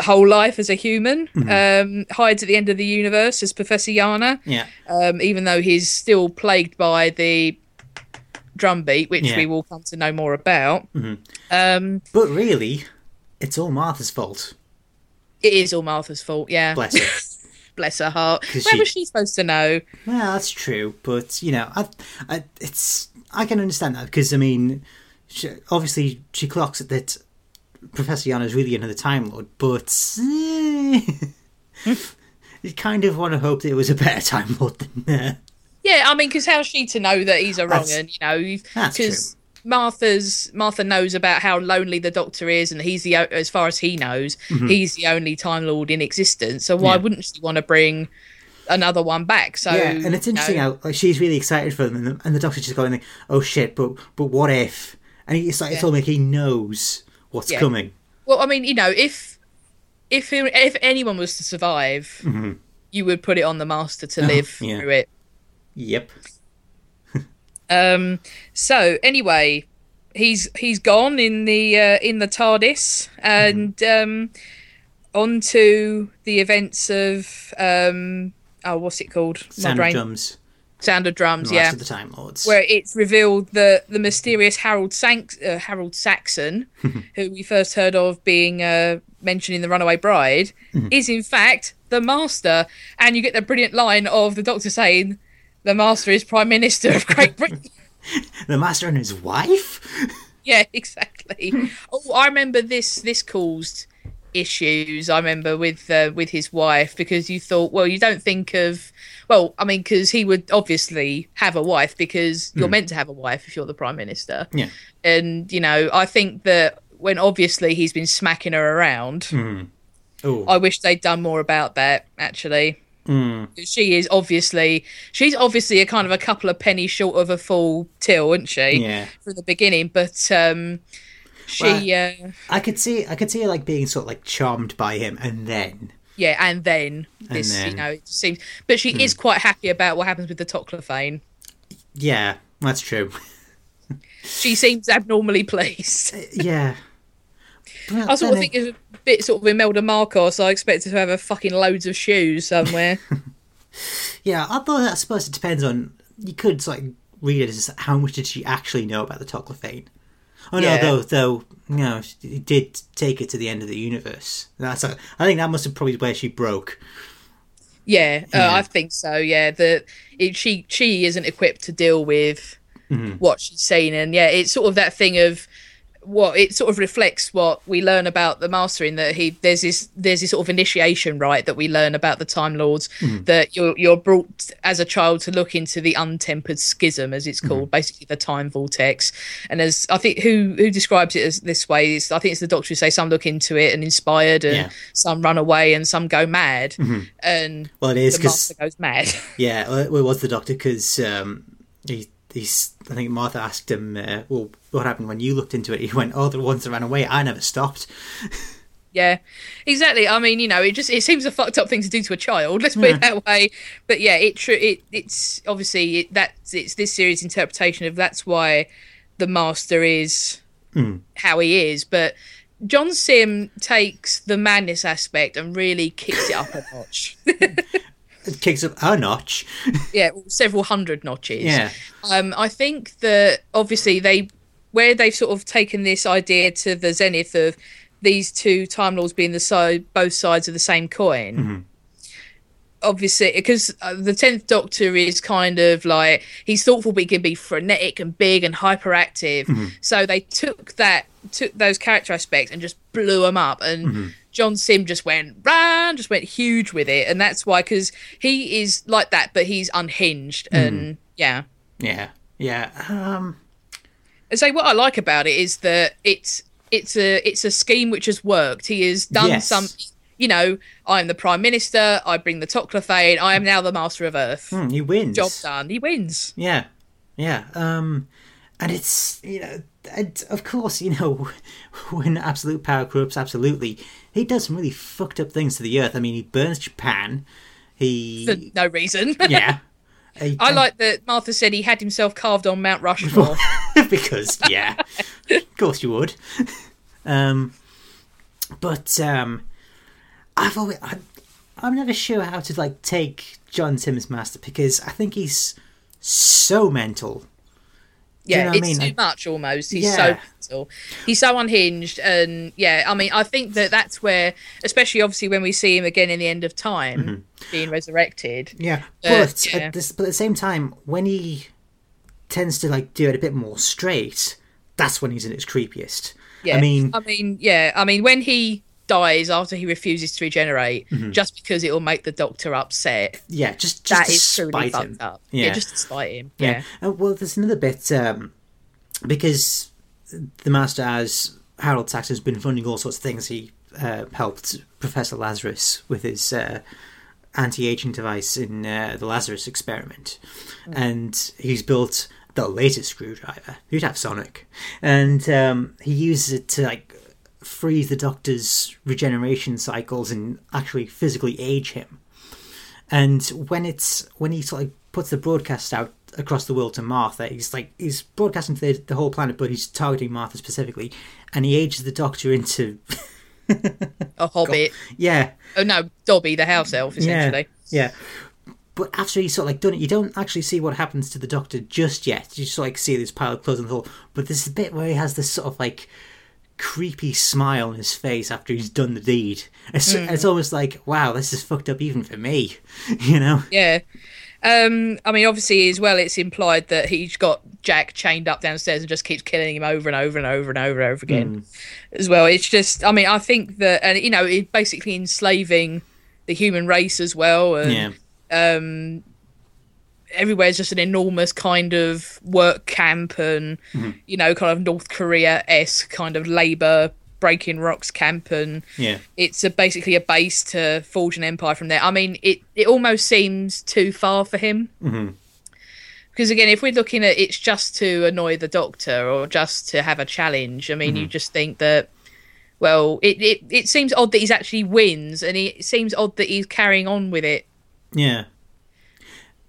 whole life as a human. Um, hides at the end of the universe as Professor Yana. Yeah. Um, even though he's still plagued by the drumbeat, which Yeah. we will come to know more about. Um, But really, it's all Martha's fault. it is all Martha's fault. Yeah, Bless her. (laughs) bless her heart. Where she- was she supposed to know? Well, that's true, but you know, I, I, it's I can understand that because I mean, she, obviously she clocks it that Professor Yana is really another Time Lord, but eh, (laughs) you kind of want to hope that it was a better Time Lord than uh, Yeah, I mean, because how's she to know that he's a wrong un? You know, because Martha's Martha knows about how lonely the Doctor is, and he's the as far as he knows, he's the only Time Lord in existence. So why Mm-hmm. Yeah. wouldn't she want to bring another one back? So yeah, and it's you interesting know, how like she's really excited for them, and the, and the Doctor's just going like, "Oh shit!" But but what if? And he, it's like it's Yeah. almost like he knows what's Yeah. coming. Well, I mean, you know, if if if anyone was to survive, you would put it on the Master to live Mm-hmm. yeah. through it. Yep. Um. So anyway, he's he's gone in the uh, in the TARDIS and um, on to the events of um. Oh, what's it called? My Sound of brain- drums. Sound of drums. Yeah. of the Time Lords. Where it's revealed that the mysterious Harold Sank- uh, Harold Saxon, (laughs) who we first heard of being uh, mentioned in the Runaway Bride, is in fact the Master, and you get the brilliant line of the Doctor saying, "The Master is Prime Minister of Great Britain." (laughs) the Master and his wife. (laughs) Yeah, exactly. oh, I remember this. This caused issues. I remember with uh, with his wife because you thought, well, you don't think of, well, I mean, because he would obviously have a wife because you're meant to have a wife if you're the prime minister. Yeah. And you know, I think that when obviously he's been smacking her around, Oh. I wish they'd done more about that. Actually. Mm. She is obviously she's obviously a kind of a couple of pennies short of a full till, isn't she? Yeah. From the beginning, but um, she uh, I could see I could see her like being sort of like charmed by him and then yeah, and then this then- you know it seems, but she is quite happy about what happens with the Toclafane. Yeah, that's true. She seems abnormally (laughs) pleased. yeah. Well, I sort of think it's a bit sort of Imelda Marcos. I expected to have a fucking loads of shoes somewhere. (laughs) Yeah, I thought I suppose it depends on you could like read it as how much did she actually know about the Toclafane. Oh no, Yeah. though though no, she did take it to the end of the universe. That's I think that must have probably where she broke. Yeah, Yeah. Uh, I think so. Yeah, that it, she she isn't equipped to deal with Mm-hmm. what she's seen, and yeah, it's sort of that thing of what it sort of reflects what we learn about the master in that he there's this there's this sort of initiation right that we learn about the time lords Mm-hmm. that you're you're brought as a child to look into the untempered schism as it's Mm-hmm. called basically the time vortex and as i think who who describes it as this way is i think it's the doctor who say some look into it and inspired and Yeah. some run away and some go mad and Well, it is because goes mad (laughs) yeah, well, it was the doctor because um, he he's I think Martha asked him, uh, well, what happened when you looked into it? (laughs) He went, oh, the ones that ran away, I never stopped. (laughs) Yeah, exactly. I mean, you know, it just it seems a fucked up thing to do to a child. Let's put it that way. But yeah, it tr- it it's obviously it, that's it's this series interpretation of that's why the master is how he is. But John Simm takes the madness aspect and really kicks it up a notch. (laughs) It kicks up a notch. (laughs) yeah, several hundred notches. Yeah. Um, I think that obviously they, where they've sort of taken this idea to the zenith of these two Time Lords being the side, both sides of the same coin. Obviously, because uh, the tenth Doctor is kind of like he's thoughtful, but he can be frenetic and big and hyperactive. So they took that, took those character aspects, and just blew them up. And John Simm just went ran, just went huge with it, and that's why because he is like that, but he's unhinged, and yeah. Yeah. Yeah. Um. And so what I like about it is that it's it's a it's a scheme which has worked. He has done Yes. some, you know, I'm the prime minister. I bring the Toclafane. I am now the master of Earth. hmm, he wins. Job done. He wins. Yeah, yeah. Um, and it's you know, and of course, you know, (laughs) when absolute power corrupts, absolutely, he does some really fucked up things to the Earth. I mean, he burns Japan. He For no reason. (laughs) yeah. He- I like that Martha said he had himself carved on Mount Rushmore. (laughs) (laughs) because yeah, of course you would. Um, but um, I've always I, I'm never sure how to like take John Simmons Master because I think he's so mental. You yeah, know what I it's mean? too much almost. He's Yeah. so mental. He's so unhinged, and yeah, I mean, I think that that's where, especially obviously when we see him again in the end of time, mm-hmm. being resurrected. Yeah, but yeah. at this, but at the same time, when he tends to like do it a bit more straight, that's when he's in its creepiest. Yeah, I mean, I mean, yeah, I mean, when he dies after he refuses to regenerate, Mm-hmm. just because it will make the Doctor upset, yeah, just just that is truly spite fucked him. up. Yeah. Yeah. just to spite him. Yeah. Yeah, Uh, well, there's another bit um, because the Master, as Harold has been funding all sorts of things. He uh, helped Professor Lazarus with his uh, anti-aging device in uh, the Lazarus experiment, and he's built the laser screwdriver. You'd have Sonic, and um, he uses it to like freeze the Doctor's regeneration cycles and actually physically age him. And when it's when he sort of puts the broadcast out across the world to Martha, he's like he's broadcasting to the, the whole planet, but he's targeting Martha specifically, and he ages the Doctor into (laughs) a hobbit. yeah, Oh no, Dobby, the house elf, essentially. yeah. But after he's sort of like done it, you don't actually see what happens to the Doctor just yet. You just like see this pile of clothes on the floor. But there's a bit where he has this sort of like creepy smile on his face after he's done the deed. It's, it's almost like, wow, this is fucked up even for me, (laughs) you know? Yeah. Um, I mean, obviously, as well, it's implied that he's got Jack chained up downstairs and just keeps killing him over and over and over and over and over again. As well, it's just, I mean, I think that, and you know, it basically enslaving the human race as well. And, Yeah. um, everywhere's just an enormous kind of work camp and mm-hmm. you know kind of north korea esque kind of labor breaking rocks camp. And Yeah. it's a, basically a base to forge an empire from there. I mean it it almost seems too far for him. Mm-hmm. Because again if we're looking at it's just to annoy the doctor or just to have a challenge. I mean you mm-hmm. just think that well it, it it seems odd that he's actually wins and it seems odd that he's carrying on with it. Yeah.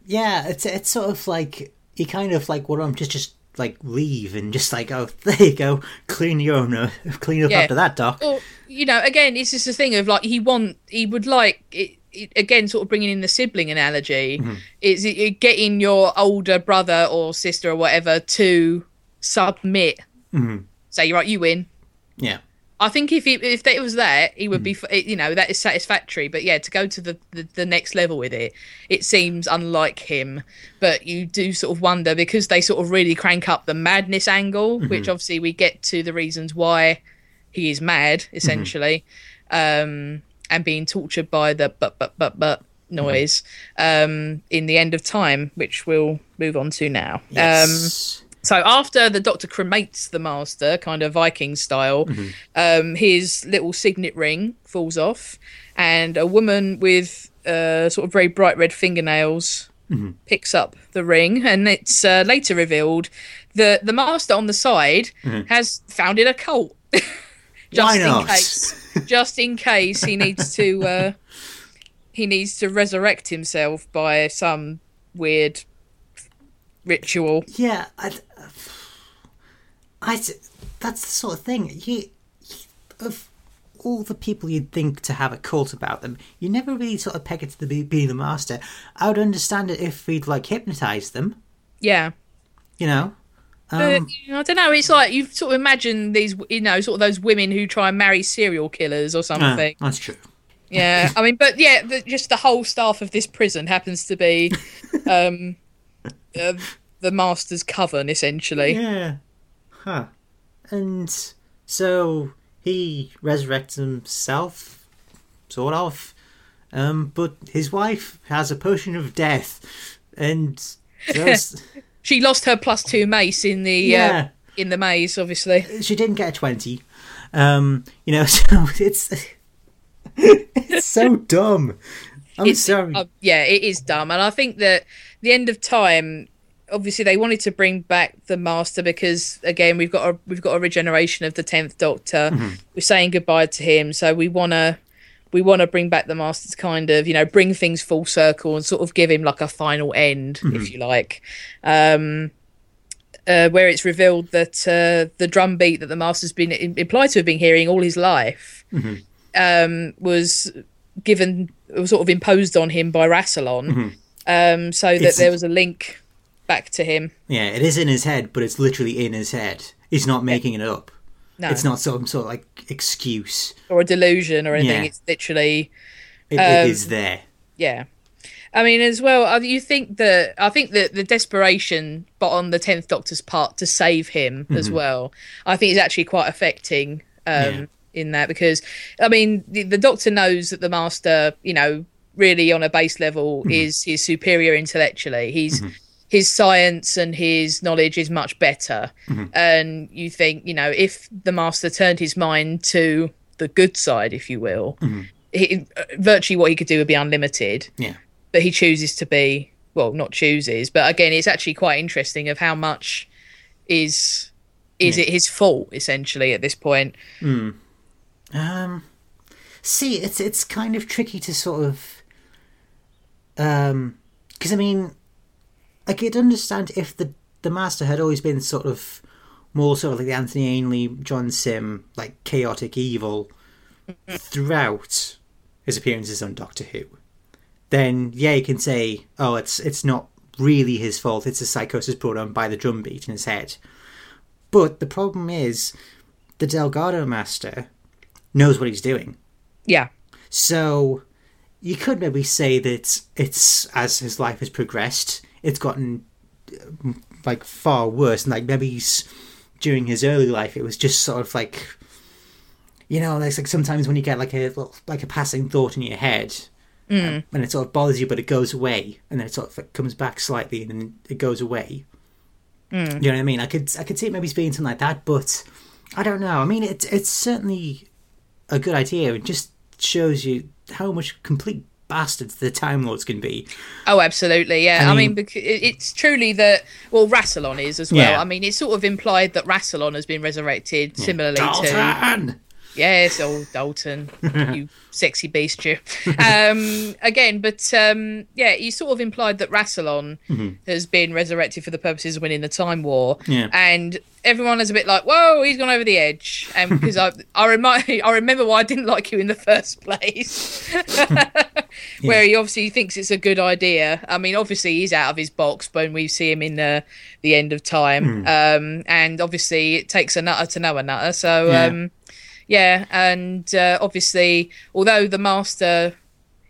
Yeah, it's it's sort of like he kind of like what I'm just just like leave and just like oh (laughs) there you go clean your own uh, clean up Yeah. after that doc. Well, you know, again, it's just a thing of like he want he would like it, it, again, sort of bringing in the sibling analogy. Is it, getting your older brother or sister or whatever to submit? Say, you're right, you win. Yeah. I think if he, if it was that, he would be, you know, that is satisfactory. But yeah, to go to the, the, the next level with it, it seems unlike him. But you do sort of wonder because they sort of really crank up the madness angle, which obviously we get to the reasons why he is mad, essentially, um, and being tortured by the but but but but noise um, in the end of time, which we'll move on to now. Um, Yes. So after the Doctor cremates the Master, kind of Viking style, um, his little signet ring falls off, and a woman with uh, sort of very bright red fingernails picks up the ring, and it's uh, later revealed that the Master on the side has founded a cult. (laughs) just in case, just in case he needs to, uh, he needs to resurrect himself by some weird ritual. Yeah, I, (sighs) I, that's the sort of thing. You, of all the people you'd think to have a cult about them, you never really sort of peg it to the be, the master. I would understand it if we'd like hypnotize them, Yeah. you know. But Um, you know, I don't know. It's like you sort of imagine these, you know, sort of those women who try and marry serial killers or ah, something. that's true. Yeah, I mean, but yeah, the, just the whole staff of this prison happens to be (laughs) um, uh, the master's coven, essentially. Yeah. Huh. And so he resurrects himself, sort of. Um, but his wife has a potion of death, and just, (laughs) She lost her plus two mace in the yeah, uh, in the maze, obviously. she didn't get a twenty. Um, you know, (laughs) so it's (laughs) it's so dumb. I'm It's- sorry. uh, yeah, it is dumb, and I think that the end of time. Obviously, they wanted to bring back the Master because, again, we've got a we've got a regeneration of the tenth Doctor. We're saying goodbye to him, so we wanna we want to bring back the Master to kind of you know bring things full circle and sort of give him like a final end, if you like. Um, uh, where it's revealed that uh, the drum beat that the Master's been implied to have been hearing all his life um, was given sort of imposed on him by Rassilon, um, so that It's- there was a link back to him. yeah, it is in his head, but it's literally in his head. He's not making it up. No, It's not some sort of like excuse. or a delusion or anything. Yeah. It's literally It, Um, it is there. yeah. I mean, as well, uh, you think that I think that the desperation, but on the tenth Doctor's part to save him as well, I think is actually quite affecting um, Yeah. In that because I mean, the, the Doctor knows that the Master, you know, really on a base level mm-hmm. is his superior intellectually. He's mm-hmm. his science and his knowledge is much better, mm-hmm. and you think, you know, if the Master turned his mind to the good side, if you will. He, uh, virtually what he could do would be unlimited. Yeah. but he chooses to be well not chooses but again it's actually quite interesting of how much is is it his fault essentially at this point mm. Um, see, it's it's kind of tricky to sort of, um, because I mean, I could understand if the the master had always been sort of more sort of like the Anthony Ainley, John Simm, like chaotic evil throughout his appearances on Doctor Who. Then yeah, you can say, oh, it's it's not really his fault. It's a psychosis brought on by the drum beat in his head. But the problem is, the Delgado master knows what he's doing. yeah So you could maybe say that it's as his life has progressed, it's gotten uh, like far worse. And like maybe he's, during his early life, it was just sort of like, you know, it's like sometimes when you get like a like a passing thought in your head, um, and it sort of bothers you, but it goes away, and then it sort of like comes back slightly, and then it goes away. You know what I mean? I could I could see it maybe it's being something like that, but I don't know. I mean, it's it's certainly a good idea. It just shows you how much complete bastards the Time Lords can be. oh absolutely yeah I i mean- mean, because it's truly that well rassilon is as well Yeah. i mean it's sort of implied that rassilon has been resurrected similarly to Dalton! Yes, old Dalton, (laughs) you sexy beast, you. Um, again, but um, yeah, you sort of implied that Rassilon has been resurrected for the purposes of winning the Time War, Yeah. and everyone is a bit like, "Whoa, he's gone over the edge." And (laughs) because I, I remind, (laughs) I remember why I didn't like you in the first place, where he obviously thinks it's a good idea. I mean, obviously he's out of his box when we see him in the the end of time, um, and obviously it takes a nutter to know a nutter. So. Yeah. Yeah, and uh, obviously, although the master,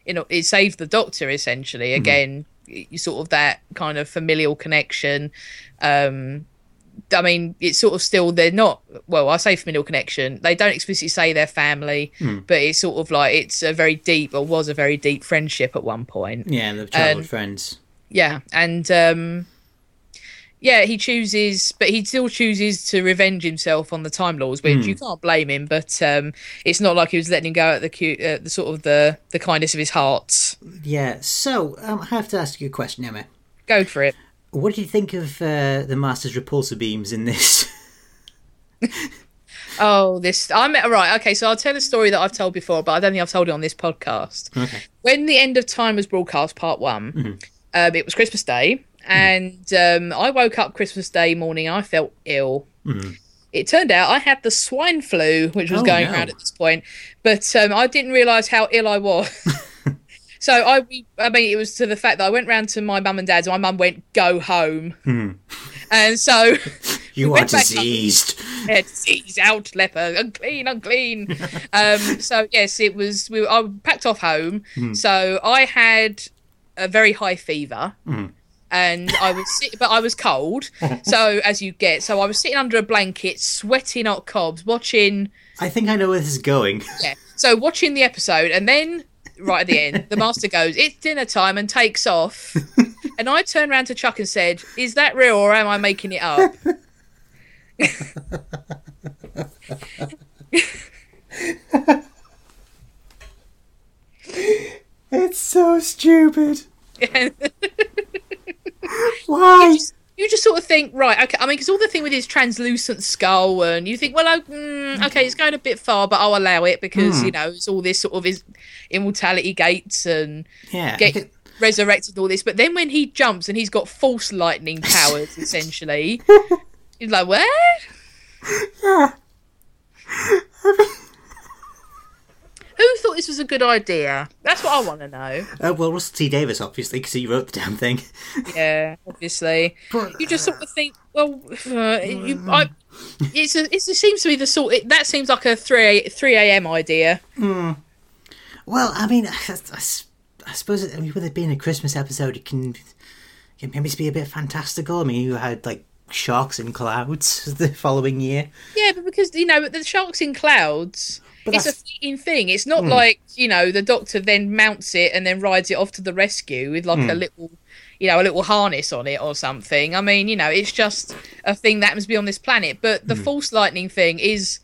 you know, it saved the doctor essentially. Again, you sort of that kind of familial connection. Um, I mean, it's sort of still they're not. Well, I say familial connection. They don't explicitly say they're family, but it's sort of like it's a very deep or was a very deep friendship at one point. Yeah, the childhood And- friends. Yeah, and um, yeah, he chooses, but he still chooses to revenge himself on the Time Lords, which you can't blame him. But um, it's not like he was letting him go at the cute, uh, the sort of the the kindness of his heart. Yeah, so um, I have to ask you a question, Emma. Go for it. What did you think of uh, the Master's repulsor beams in this? (laughs) Oh, this I'm right. Okay, so I'll tell a story that I've told before, but I don't think I've told it on this podcast. okay. when the end of time was broadcast part one um, it was christmas day and um, i woke up christmas day morning i felt ill It turned out I had the swine flu, which was Oh, going no. around at this point, but um, I didn't realise how ill I was. (laughs) so I, I mean, it was to the fact that I went round to my mum and dad's. and My mum went, "Go home," and so (laughs) (laughs) You We are went back up. diseased. yeah, disease out, leper, unclean, unclean. um, so yes, it was. We, I packed off home. So I had a very high fever. And I was, sit- but I was cold. (laughs) So as you get, so I was sitting under a blanket, sweating hot cobs, watching. I think I know where this is going. Yeah. So watching the episode, and then right at the end, the master goes, "It's dinner time," and takes off. (laughs) and I turned around to Chuck and said, "Is that real, or am I making it up?" (laughs) It's so stupid. (laughs) Why? you just sort of think, right, okay. I mean, because all the thing with his translucent skull, and you think, well, oh, mm, okay, it's going a bit far, but I'll allow it because you know it's all this sort of his immortality gates and Yeah. get resurrected all this. But then when he jumps and he's got Force lightning powers, (laughs) essentially, (laughs) he's like, what? Yeah. Who thought this was a good idea? That's what I want to know. Uh, well, Russell T Davies, obviously, because he wrote the damn thing. (laughs) Yeah, obviously. But You just sort of think, well, uh, you, I, it's a, it's, it seems to be the sort. It, that seems like a three three a.m. idea. well, I mean, I suppose I mean, with it being a Christmas episode, it can, it maybe be a bit fantastical. I mean, you had like sharks in clouds (laughs) the following year. Yeah, but because you know the sharks in clouds. But it's a that's- Hmm. fleeting thing. It's not like you know the doctor then mounts it and then rides it off to the rescue with like Hmm. a little, you know, a little harness on it or something. I mean, you know, it's just a thing that happens to be on this planet. But Hmm. the Force lightning thing is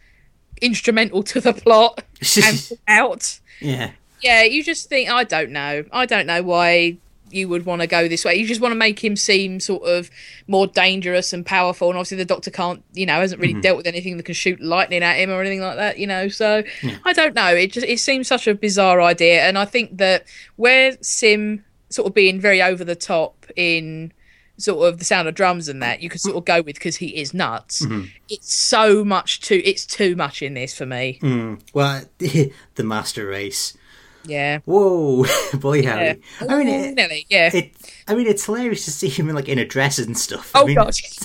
instrumental (laughs) to the plot (laughs) and out. Yeah. Yeah, you just think I don't know. I don't know why you would want to go this way. You just want to make him seem sort of more dangerous and powerful. And obviously, the Doctor can't, you know, hasn't really dealt with anything that can shoot lightning at him or anything like that. You know, so I don't know. It just it seems such a bizarre idea, and I think that where Simm sort of being very over the top in sort of the sound of drums and that you could sort of go with because he is nuts. It's so much too. It's too much in this for me. Mm. Well, (laughs) the master race. Yeah. Whoa, (laughs) boy, Yeah. howdy. I mean, it, Nelly, yeah. it. I mean, it's hilarious to see him in like in a dress and stuff. oh I mean, god. it's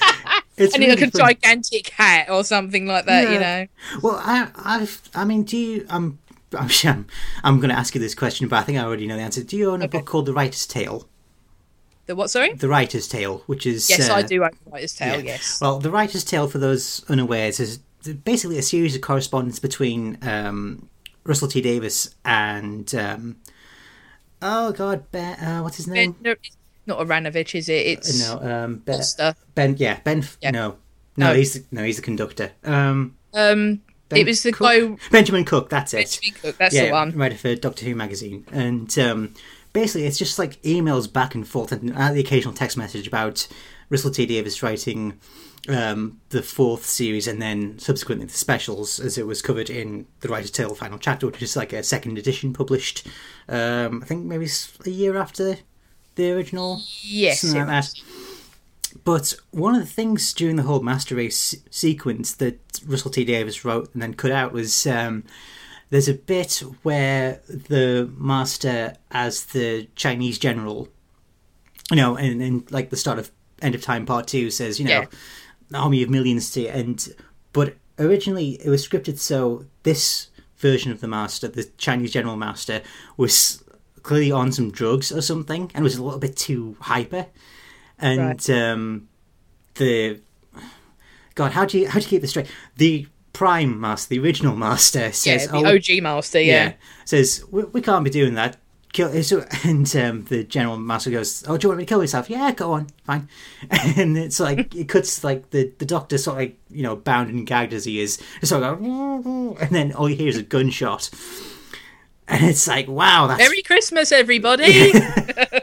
(laughs) (laughs) and in like a funny. gigantic hat or something like that, you know. Well, I, I've, I mean, do you? I'm, I'm, I'm, I'm going to ask you this question, but I think I already know the answer. Do you own a Okay. book called The Writer's Tale? The what? Sorry. The Writer's Tale, which is Yes, uh, I do own Writer's Tale. yeah. Yes. Well, The Writer's Tale, for those unawares, is basically a series of correspondence between um, Russell T Davies and um, oh god, ben, uh, what's his name? Ben, no, it's not Aaronovitch, is it? It's no, um, ben, ben. Yeah, Ben. Yeah. No, no, No. he's no, he's a conductor. Um, Um, Ben it was the Cook? guy. Benjamin Cook. That's it. Benjamin Cook. That's yeah, the one. writer for Doctor Who magazine, and um, basically it's just like emails back and forth, and uh, the occasional text message about Russell T Davies writing um, the fourth series, and then subsequently the specials, as it was covered in the Writer's Tale Final Chapter, which is like a second edition published. Um, I think maybe a year after the original. Yes. something like that. But one of the things during the whole Master Race sequence that Russell T Davies wrote and then cut out was um, there's a bit where the Master, as the Chinese general, you know, and, and like the start of End of Time Part Two says, you know, Yeah. Army of millions to and but originally it was scripted so this version of the Master, the Chinese General Master, was clearly on some drugs or something and was a little bit too hyper and Right. um, the God, how do you how do you keep this straight? The Prime Master, the original Master, Yeah, says, the "Oh, OG master. Yeah. says we, we can't be doing that." Kill, so, (laughs) and um, the General Master goes, "Oh, do you want me to kill myself?" Yeah, go on, fine. (laughs) And it's like it cuts like the the Doctor sort of like you know bound and gagged as he is, sort of (laughs) and then all you hear is a gunshot, and it's like, wow, that's Merry Christmas, everybody.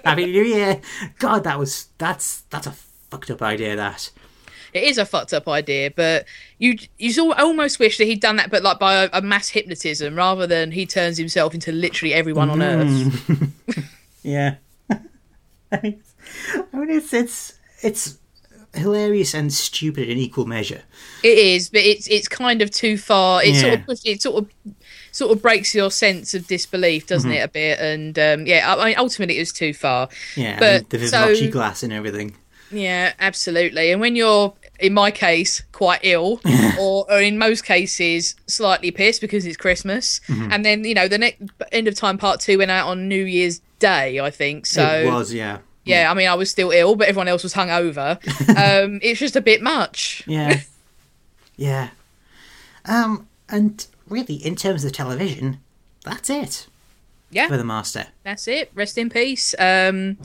Happy New Year. God, that was that's that's a fucked up idea. That. It is a fucked up idea, but you you almost wish that he'd done that, but like by a, a mass hypnotism, rather than he turns himself into literally everyone on Mm. Earth. (laughs) (laughs) Yeah. (laughs) I mean, I mean, it's it's it's hilarious and stupid in equal measure. It is, but it's it's kind of too far. It sort of it sort of sort of breaks your sense of disbelief, doesn't Mm-hmm. it, a bit? And um, yeah, I, I mean, ultimately, it was too far. Yeah, But, the so- glass and everything. Yeah, absolutely. And when you're, in my case, quite ill, (laughs) or, or in most cases, slightly pissed because it's Christmas, Mm-hmm. and then you know the next end of time part two went out on New Year's Day, I think. So it was, yeah. yeah, I mean, I was still ill, but everyone else was hungover. (laughs) um, it's just a bit much. Yeah. yeah. Um, and really, in terms of television, that's it Yeah. for the Master. that's it. Rest in peace. Um,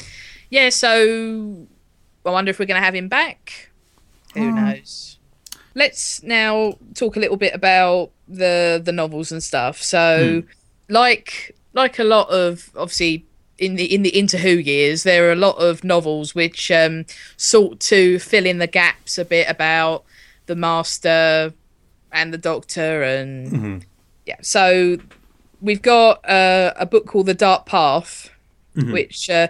yeah, so I wonder if we're going to have him back. Who knows? Let's now talk a little bit about the the novels and stuff. So, like like a lot of obviously in the in the Into Who years, there are a lot of novels which um, sought to fill in the gaps a bit about the Master and the Doctor and yeah. So we've got uh, a book called The Dark Path, which uh,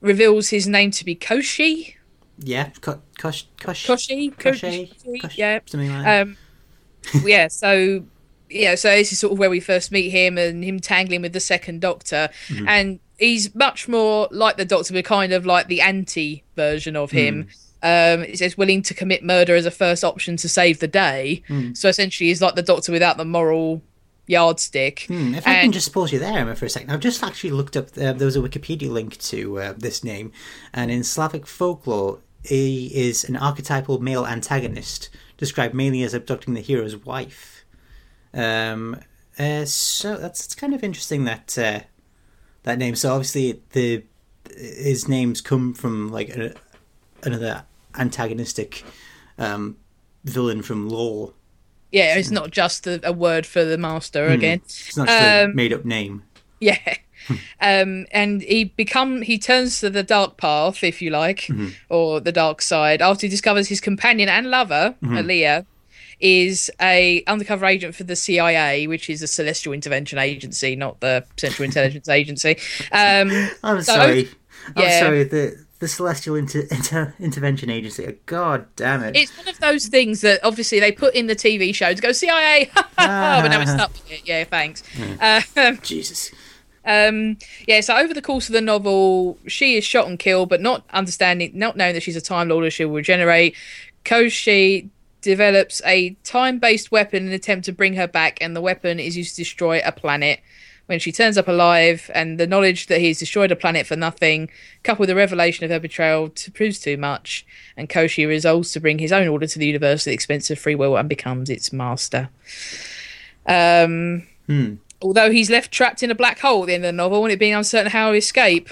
reveals his name to be Koschei. Yeah, Ko- Kosh, Kosh, Koschei, Koschei, Koschei, yeah. something like that. Um, yeah. So yeah. So this is sort of where we first meet him and him tangling with the Second Doctor, and he's much more like the Doctor, but kind of like the anti version of him. Um, it says willing to commit murder as a first option to save the day. So essentially, he's like the Doctor without the moral yardstick. Hmm, if I can just pause you there Emma, for a second, I've just actually looked up. Uh, there was a Wikipedia link to uh, this name, and in Slavic folklore, he is an archetypal male antagonist, described mainly as abducting the hero's wife. Um, uh, so that's, that's kind of interesting that uh, that name. So obviously, the his names come from like a, another antagonistic um, villain from lore. Yeah, it's not just a, a word for the Master again. It's not just a Um, made up name. (laughs) Yeah. (laughs) Um, and he become he turns to the dark path, if you like, or the dark side, after he discovers his companion and lover, Ailla, is a undercover agent for the CIA, which is a Celestial Intervention Agency, not the Central Intelligence (laughs) Agency. Um, (laughs) I'm So- sorry. I'm yeah. sorry. The the Celestial Inter- Inter- Intervention Agency. God damn it! it's one of those things that obviously they put in the TV show to go CIA, but now it's it. Yeah, thanks. Um, Jesus. Um, yeah, so over the course of the novel, she is shot and killed, but not understanding, not knowing that she's a Time Lord or she will regenerate. Koschei develops a time-based weapon in an attempt to bring her back, and the weapon is used to destroy a planet. When she turns up alive, and the knowledge that he's destroyed a planet for nothing, coupled with the revelation of her betrayal, proves too much, and Koschei resolves to bring his own order to the universe at the expense of free will and becomes its master. Um, although he's left trapped in a black hole at the end of the novel and it being uncertain how to escape.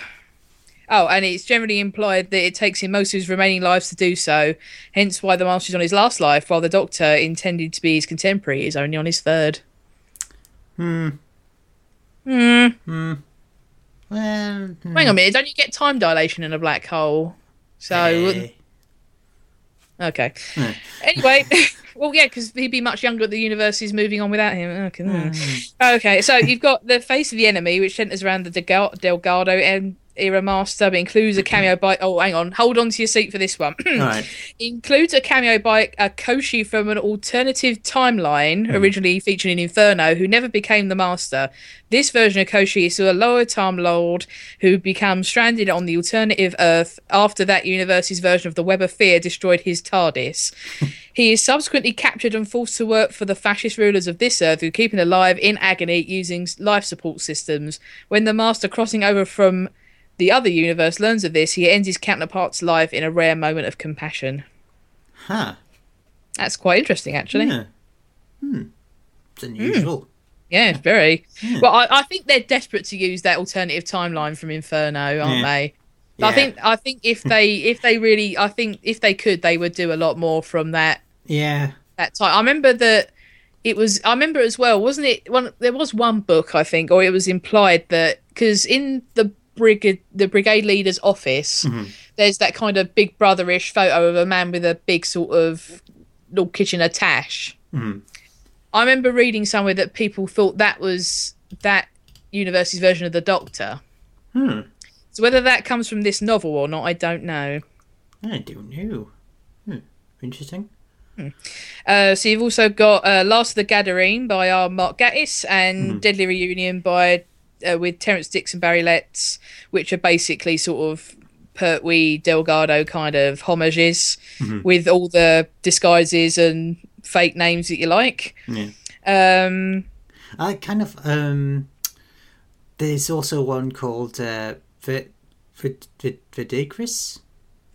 Oh, and it's generally implied that it takes him most of his remaining lives to do so, hence why the Master's on his last life, while the Doctor, intended to be his contemporary, is only on his third. Well, hmm, Hang on a minute, don't you get time dilation in a black hole? So, eh, okay. Anyway, (laughs) well, yeah, because he'd be much younger. The universe is moving on without him. Okay, mm. okay. So you've got the face of the enemy, which centers around the Delga- Delgado em- era master, but includes a cameo by. Oh, hang on, hold on to your seat for this one. (clears throat) right. includes a cameo by a Koschei from an alternative timeline, hmm. originally featured in Inferno, who never became the Master. This version of Koschei is a lower Time Lord who becomes stranded on the alternative Earth after that universe's version of the Web of Fear destroyed his TARDIS. (laughs) he is subsequently captured and forced to work for the fascist rulers of this Earth who keep him alive in agony using life support systems. When the Master crossing over from the other universe learns of this, he ends his counterpart's life in a rare moment of compassion. Huh. That's quite interesting, actually. Yeah, Yeah. Hmm. It's unusual. Yeah, very. Well, I, I think they're desperate to use that alternative timeline from Inferno, aren't Yeah. they? Yeah. I think I think if they (laughs) if they really I think if they could they would do a lot more from that Yeah. that time. I remember that it was. I remember as well, wasn't it? One there was one book I think, or it was implied that because in the brigade the brigade leader's office, there's that kind of big brotherish photo of a man with a big sort of little kitchen tash. I remember reading somewhere that people thought that was that university's version of the Doctor. Hmm. So whether that comes from this novel or not, I don't know. I don't know. Hmm. interesting. Uh, so you've also got uh, Last of the Gadarene by our Mark Gatiss and Deadly Reunion by uh, with Terence Dix and Barry Letts, which are basically sort of Pertwee Delgado kind of homages with all the disguises and fake names that you like. Yeah. Um, I kind of um. There's also one called uh, Vid Vid Vid Verdigris.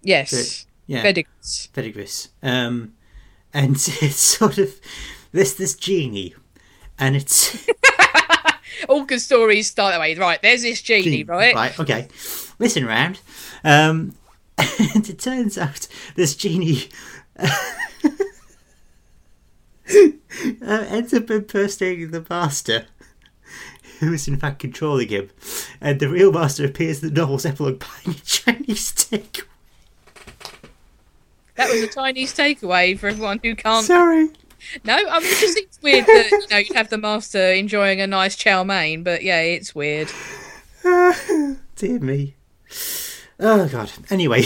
yes, Yeah, Verdigris. Verdigris. Um, and (laughs) it's sort of this this genie, and it's All good stories start that way. Right, there's this genie, right? Right, okay. Listen round. Um, and (laughs) it turns out this genie uh, ends up impersonating the master, who is in fact controlling him. And the real master appears in the novel's epilogue buying a Chinese steak. That was a Chinese takeaway for everyone who can't. Sorry. No, I mean, it just seems weird that you know you'd have the master enjoying a nice chow mein, but yeah, it's weird. (laughs) Dear me. Oh, God. Anyway.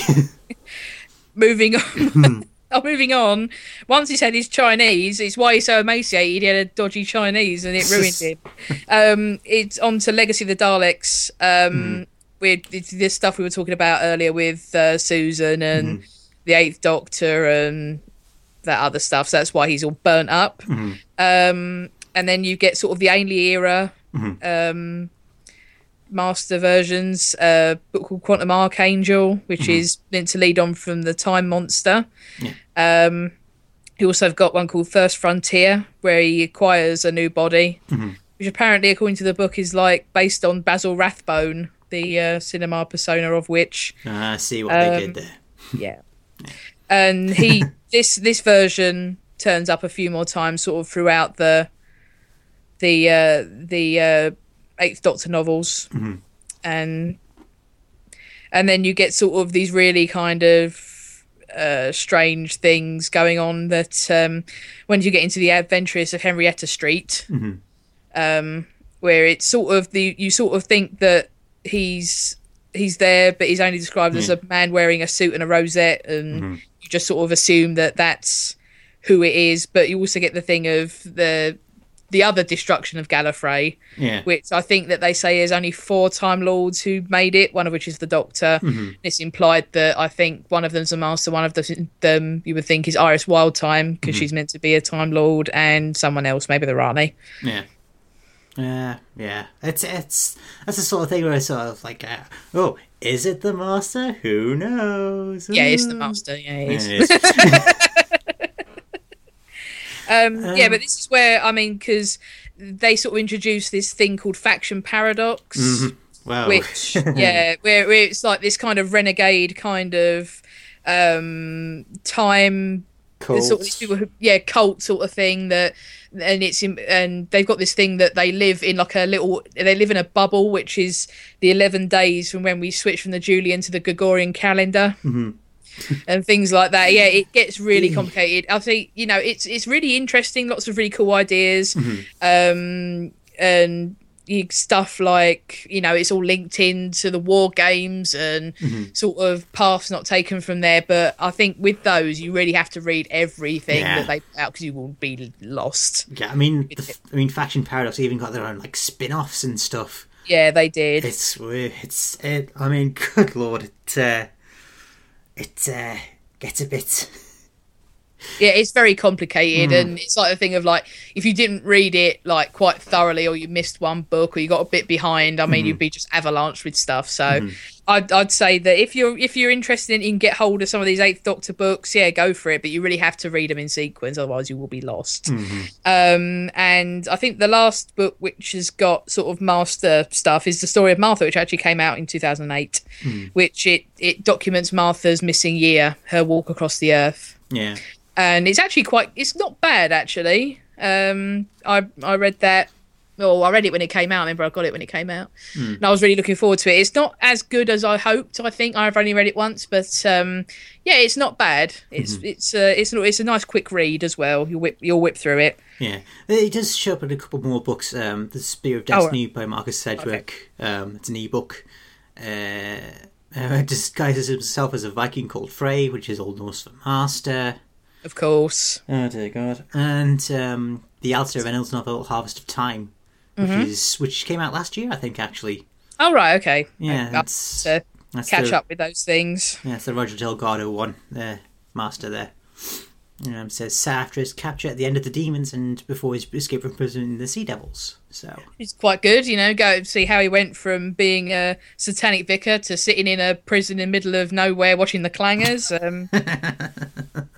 (laughs) Moving on. (laughs) oh, moving on. Once he said he's Chinese, it's why he's so emaciated. He had a dodgy Chinese, and it ruined him. Um, it's on to Legacy of the Daleks. Um, with this stuff we were talking about earlier with uh, Susan and the Eighth Doctor and that other stuff. So that's why he's all burnt up. Um, and then you get sort of the Ainley era um, master versions. A book called Quantum Archangel, which is meant to lead on from the Time Monster. Um, you also have got one called First Frontier, where he acquires a new body, which apparently, according to the book, is like based on Basil Rathbone, the uh, cinema persona of which I see what they Um, did there. yeah. (laughs) And he (laughs) this this version turns up a few more times sort of throughout the the uh the uh Eighth Doctor novels. And and then you get sort of these really kind of uh strange things going on that um when you get into the adventuress of Henrietta Street um where it's sort of the you sort of think that he's he's there but he's only described as a man wearing a suit and a rosette and you just sort of assume that that's who it is but you also get the thing of the the other destruction of Gallifrey Yeah. which I think that they say is only four Time Lords who made it, one of which is the Doctor. It's implied that I think one of them's a Master, one of them, them you would think is Iris Wildthyme because she's meant to be a Time Lord, and someone else, maybe the Rani. Yeah. Yeah, yeah. It's it's that's the sort of thing where it's sort of like, uh, oh, is it the master? Who knows? Yeah, it's the Master. Yeah, it is. Yeah, it is. (laughs) Um, yeah, but this is where I mean, because they sort of introduce this thing called faction paradox. well, which (laughs) yeah where, where it's like this kind of renegade kind of um time cult. sort of these people who, yeah cult sort of thing that and it's in, and they've got this thing that they live in like a little they live in a bubble which is the 11 days from when we switch from the julian to the gregorian calendar. Mm-hmm. And things like that. Yeah it gets really mm. complicated. I think you know it's it's really interesting lots of really cool ideas. Mm-hmm. Um and stuff like you know it's all linked into the war games and sort of paths not taken from there but i think with those you really have to read everything Yeah. that they put out because you will be lost yeah, I mean, the, I mean, Faction Paradox even got their own like spin-offs and stuff. yeah they did It's it's it. I mean, (laughs) good lord, it uh, it uh, gets a bit. Yeah it's very complicated Hmm. and it's like a thing of like if you didn't read it like quite thoroughly or you missed one book or you got a bit behind i Hmm. mean you'd be just avalanche with stuff. So I'd, I'd say that if you're if you're interested in, you can get hold of some of these eighth doctor books yeah go for it but you really have to read them in sequence otherwise you will be lost. Um and i think the last book which has got sort of master stuff is the story of martha which actually came out in 2008 which it it documents martha's missing year her walk across the earth. Yeah, and it's actually quite it's not bad actually um i i read that oh i read it when it came out I remember i got it when it came out and i was really looking forward to it it's not as good as i hoped i think i've only read it once but um yeah it's not bad it's it's uh, it's it's a nice quick read as well you'll whip you'll whip through it yeah. It does show up in a couple more books. Um, the Spear of Oh, right. Destiny by Marcus Sedgwick. Um, it's an ebook. Uh, uh, (laughs) disguises himself as a Viking called Frey, which is Old Norse for master. Of course. Oh dear God! And um, the Alastair Reynolds novel Harvest of Time, which Mm-hmm. is which came out last year, I think. Actually, Oh right, okay. yeah, I'll that's have to that's catch the, up with those things. Yeah, it's the Roger Delgado one, the master there. Um, says Sartre is captured at the end of the demons and before his escape from prison in the Sea Devils. So It's quite good, you know. Go see how he went from being a satanic vicar to sitting in a prison in the middle of nowhere watching the clangers. Um, (laughs)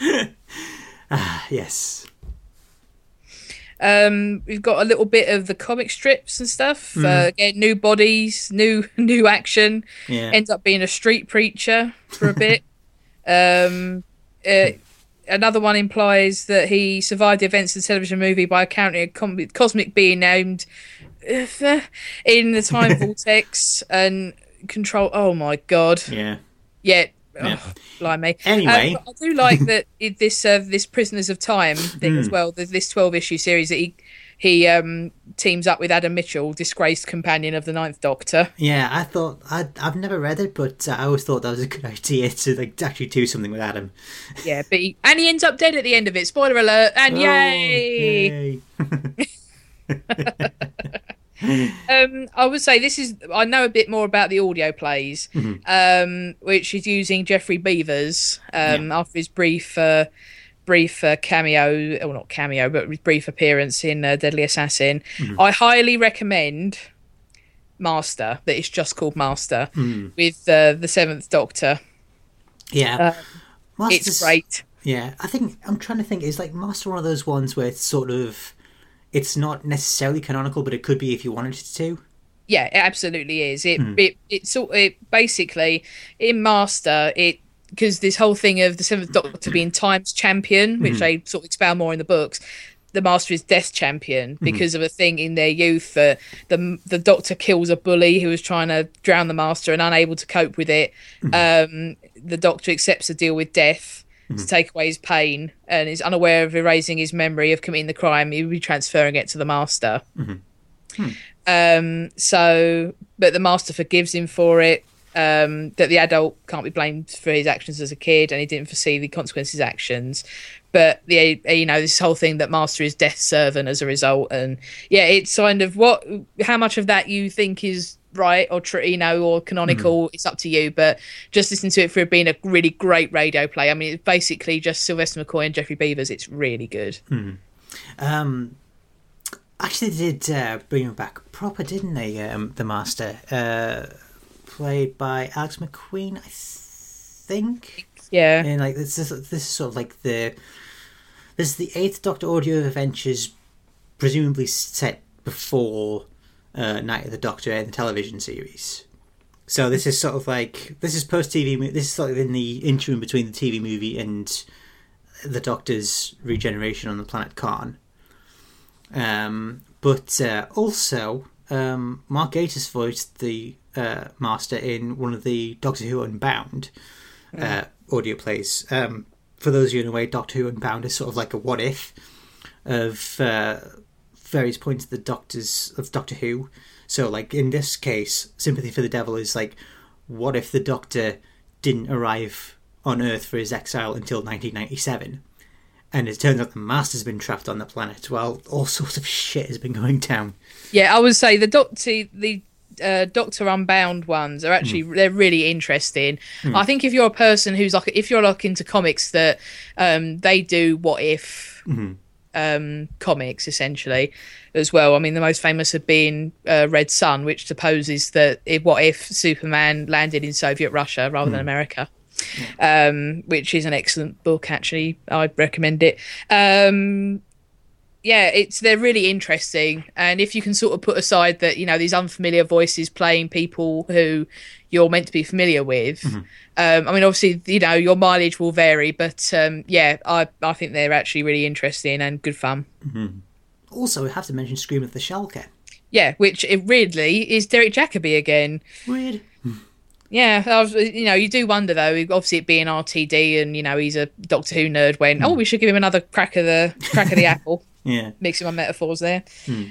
(laughs) yes, um, we've got a little bit of the comic strips and stuff. Hmm. Uh, again, new bodies, new (laughs) new action. yeah, Ends up being a street preacher for a bit. (laughs) um, uh, another one implies that he survived the events of the television movie by encountering a com- cosmic being named uh, in the time vortex and control. Oh my god! yeah. Yeah. Yeah. Oh, blimey. Anyway. Um, I do like that (laughs) this uh, this Prisoners of Time thing Hmm. as well. This twelve issue series that he he um, teams up with Adam Mitchell, disgraced companion of the Ninth Doctor. Yeah, I thought I I've never read it, but uh, I always thought that was a good (laughs) idea to like actually do something with Adam. Yeah, but he, and he ends up dead at the end of it. Spoiler alert! And Oh, yay! yay. (laughs) (laughs) Um, I would say this is. I know a bit more about the audio plays, (laughs) Mm-hmm. um, which is using Geoffrey Beevers um, after his brief, uh, brief uh, cameo, or not cameo, but brief appearance in uh, Deadly Assassin. Mm-hmm. I highly recommend Master. That it's just called Master Mm-hmm. with uh, the Seventh Doctor. yeah, Uh, It's Master's- great. Yeah, I think I'm trying to think. Is like Master one of those ones where it's sort of, it's not necessarily canonical, but it could be if you wanted it to. Yeah, it absolutely is. It Hmm. it it sort it basically in Master it because this whole thing of the Seventh Doctor being (clears throat) Times champion, which Hmm. they sort of expound more in the books. The Master is Death champion Hmm. because of a thing in their youth that the the Doctor kills a bully who was trying to drown the Master and unable to cope with it. Hmm. Um, the Doctor accepts a deal with Death. To take away his pain and is unaware of erasing his memory of committing the crime, he will be transferring it to the master. Um, so, but the master forgives him for it. Um, that the adult can't be blamed for his actions as a kid, and he didn't foresee the consequences of his actions. But the you know this whole thing that master is death servant as a result, and yeah, it's kind of what how much of that you think is right or true, you know, or canonical. It's up to you. But just listen to it for it being a really great radio play. I mean, it's basically just Sylvester McCoy and Geoffrey Beevers. It's really good. Um, actually, they did uh, bring him back proper, didn't they? Um, the Master, uh, played by Alex McQueen, I think. Yeah, And like this is this is sort of like the this is the eighth Doctor audio adventures, presumably set before uh, Night of the Doctor in the television series. So this is sort of like this is post TV. This is sort of in the interim between the TV movie and the Doctor's regeneration on the planet Karn. Um, but uh, also, um, Mark Gatiss voiced the uh, Master in one of the Doctor Who Unbound uh, audio plays. Um, for those of you in a way, Doctor Who Unbound is sort of like a what if of uh, various points of the Doctors of Doctor Who. So, like in this case, Sympathy for the Devil is like, what if the Doctor didn't arrive on Earth for his exile until 1997? And it turns out the Master's been trapped on the planet. while all (laughs) sorts of shit has been going down. Yeah, I would say the Doctor, the uh, Doctor Unbound ones are actually they're really interesting. I think if you're a person who's like if you're like into comics that um, they do what if um, comics essentially as well. I mean, the most famous have been uh, Red Son, which supposes that if, what if Superman landed in Soviet Russia rather than America. Um, which is an excellent book, actually. I'd recommend it. Um, yeah, it's they're really interesting, and if you can sort of put aside that you know these unfamiliar voices playing people who you're meant to be familiar with, um, I mean, obviously you know your mileage will vary, but um, yeah, I I think they're actually really interesting and good fun. Also, we have to mention Scream of the Shalka. Yeah, which it really is Derek Jacobi again. Weird. Yeah, I was, you know, you do wonder though. Obviously, it being RTD, and you know, he's a Doctor Who nerd. When oh, we should give him another crack of the crack of the (laughs) apple. Yeah. mixing my metaphors there.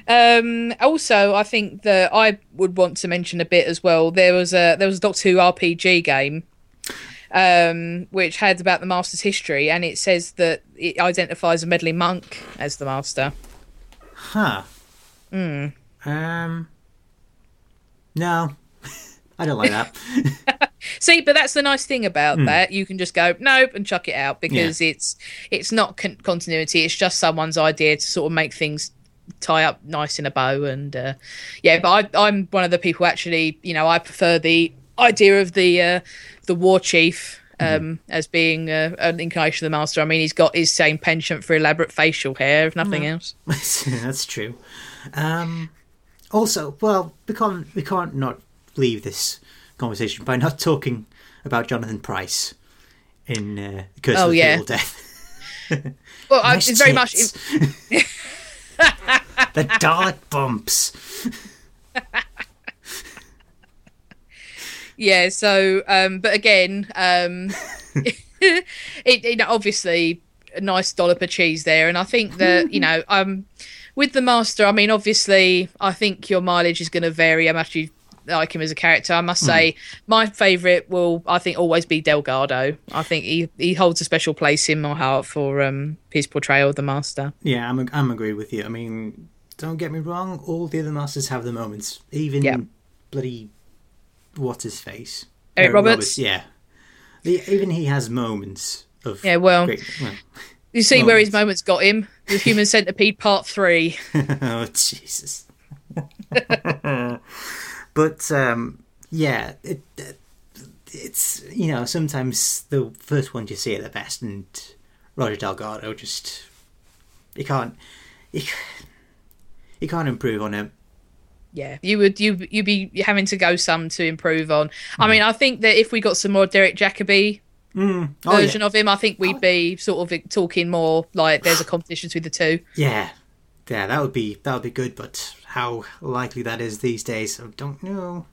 Um, also, I think that I would want to mention a bit as well. There was a there was a Doctor Who RPG game um, which had about the master's history, and it says that it identifies a meddling monk as the master. Huh. Hmm. Um. No, (laughs) I don't like that. (laughs) See, but that's the nice thing Hmm. about that. You can just go nope and chuck it out because it's it's not con- continuity. It's just someone's idea to sort of make things tie up nice in a bow. And uh, yeah, but I, I'm one of the people actually. You know, I prefer the idea of the uh, the war chief. Um, as being uh, an incarnation of the master, I mean, he's got his same penchant for elaborate facial hair, if nothing else. (laughs) That's true. Um. Also, well, we can't we can't not leave this conversation by not talking about Jonathan Pryce in uh, Curse Oh, of the yeah. Fatal Death. (laughs) Well, Nice it's very much. (laughs) the dark bumps. yeah so um but again um (laughs) it, it obviously a nice dollop of cheese there and i think that you know um with the master i mean obviously i think your mileage is going to vary how much you like him as a character i must say my favorite will i think always be delgado i think he he holds a special place in my heart for um his portrayal of the master Yeah, I'm I'm agree with you. I mean, don't get me wrong. All the other masters have their moments. Even Yeah. bloody what's his face, Eric Roberts? Yeah, the, even he has moments of yeah well great. Well, you see where his moments. moments got him with human centipede part three (laughs) oh Jesus. (laughs) (laughs) but um, yeah, it, it's you know sometimes the first ones you see are the best, and Roger Delgado just you can't you, you can't improve on him. yeah you would you you'd be having to go some to improve on i mean i think that if we got some more derek jacobi Oh, version yeah. of him i think we'd be sort of talking more like there's a competition between the two yeah, yeah, that would be that would be good. But how likely that is these days, I don't know.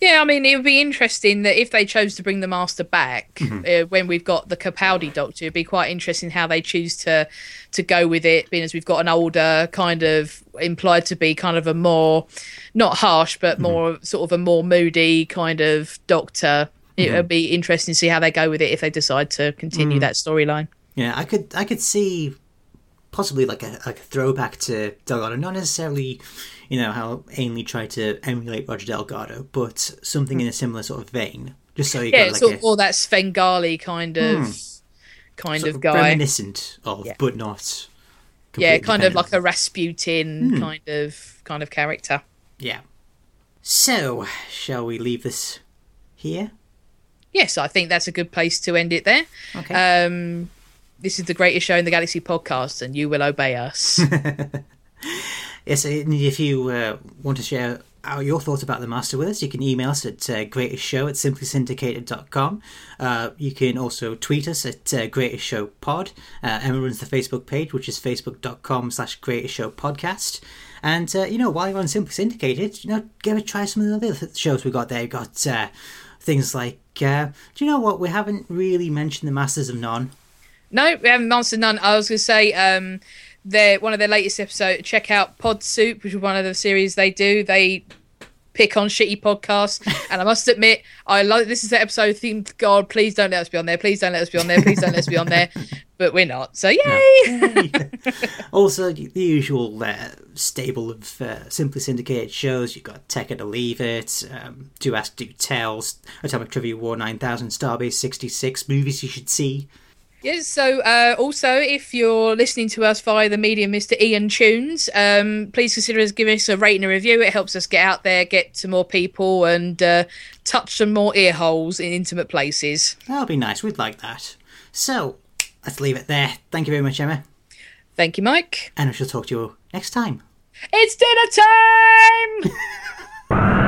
yeah i mean it would be interesting that if they chose to bring the master back mm-hmm. uh, when we've got the capaldi doctor it'd be quite interesting how they choose to to go with it being as we've got an older kind of implied to be kind of a more not harsh but mm-hmm. more sort of a more moody kind of doctor. It mm-hmm. would be interesting to see how they go with it if they decide to continue mm. that storyline. Yeah, I could I could see possibly like a like a throwback to Delgado, not necessarily, you know, how Ainley tried to emulate Roger Delgado, but something in a similar sort of vein. Just so you yeah got like sort a all that svengali kind of kind sort of guy reminiscent of, Yeah. but not. yeah kind of like a rasputin kind of kind of character yeah. So, shall we leave this here? yes, I think that's a good place to end it there. Okay. Um, this is the greatest show in the galaxy podcast, and you will obey us. (laughs) Yes, if you uh, want to share our, your thoughts about the Master with us, you can email us at uh, greatestshow at simplysyndicated.com. Uh, you can also tweet us at uh, Greatest Show Pod. Uh, Emma runs the Facebook page, which is facebook.com slash Greatest Show Podcast. And, uh, you know, while you're on Simply Syndicated, you know, give a try some of the other shows we got there. We've got uh, things like, uh, do you know what? We haven't really mentioned the Masters of None. No, we haven't answered none. I was going to say, um, their one of their latest episodes. Check out Pod Soup, which is one of the series they do. They pick on shitty podcasts, (laughs) and I must admit, I like this is the episode. Think, God, please don't let us be on there. Please don't let us be on there. Please don't let us be on there. (laughs) But we're not. So yay! (laughs) Also, the usual uh, stable of uh, simply syndicated shows. You've got Tech It or Leave It, um, Do Ask, Do Tell, Atomic Trivia War 9000, Starbase 66, movies you should see. Yes. So, uh, also, if you're listening to us via the medium, Mr. Ian Tunes, um, please consider us giving us a rating and a review. It helps us get out there, get to more people, and uh, touch some more ear holes in intimate places. That'll be nice. We'd like that. So, let's leave it there. Thank you very much, Emma. Thank you, Mike. And we shall talk to you next time. It's dinner time. (laughs)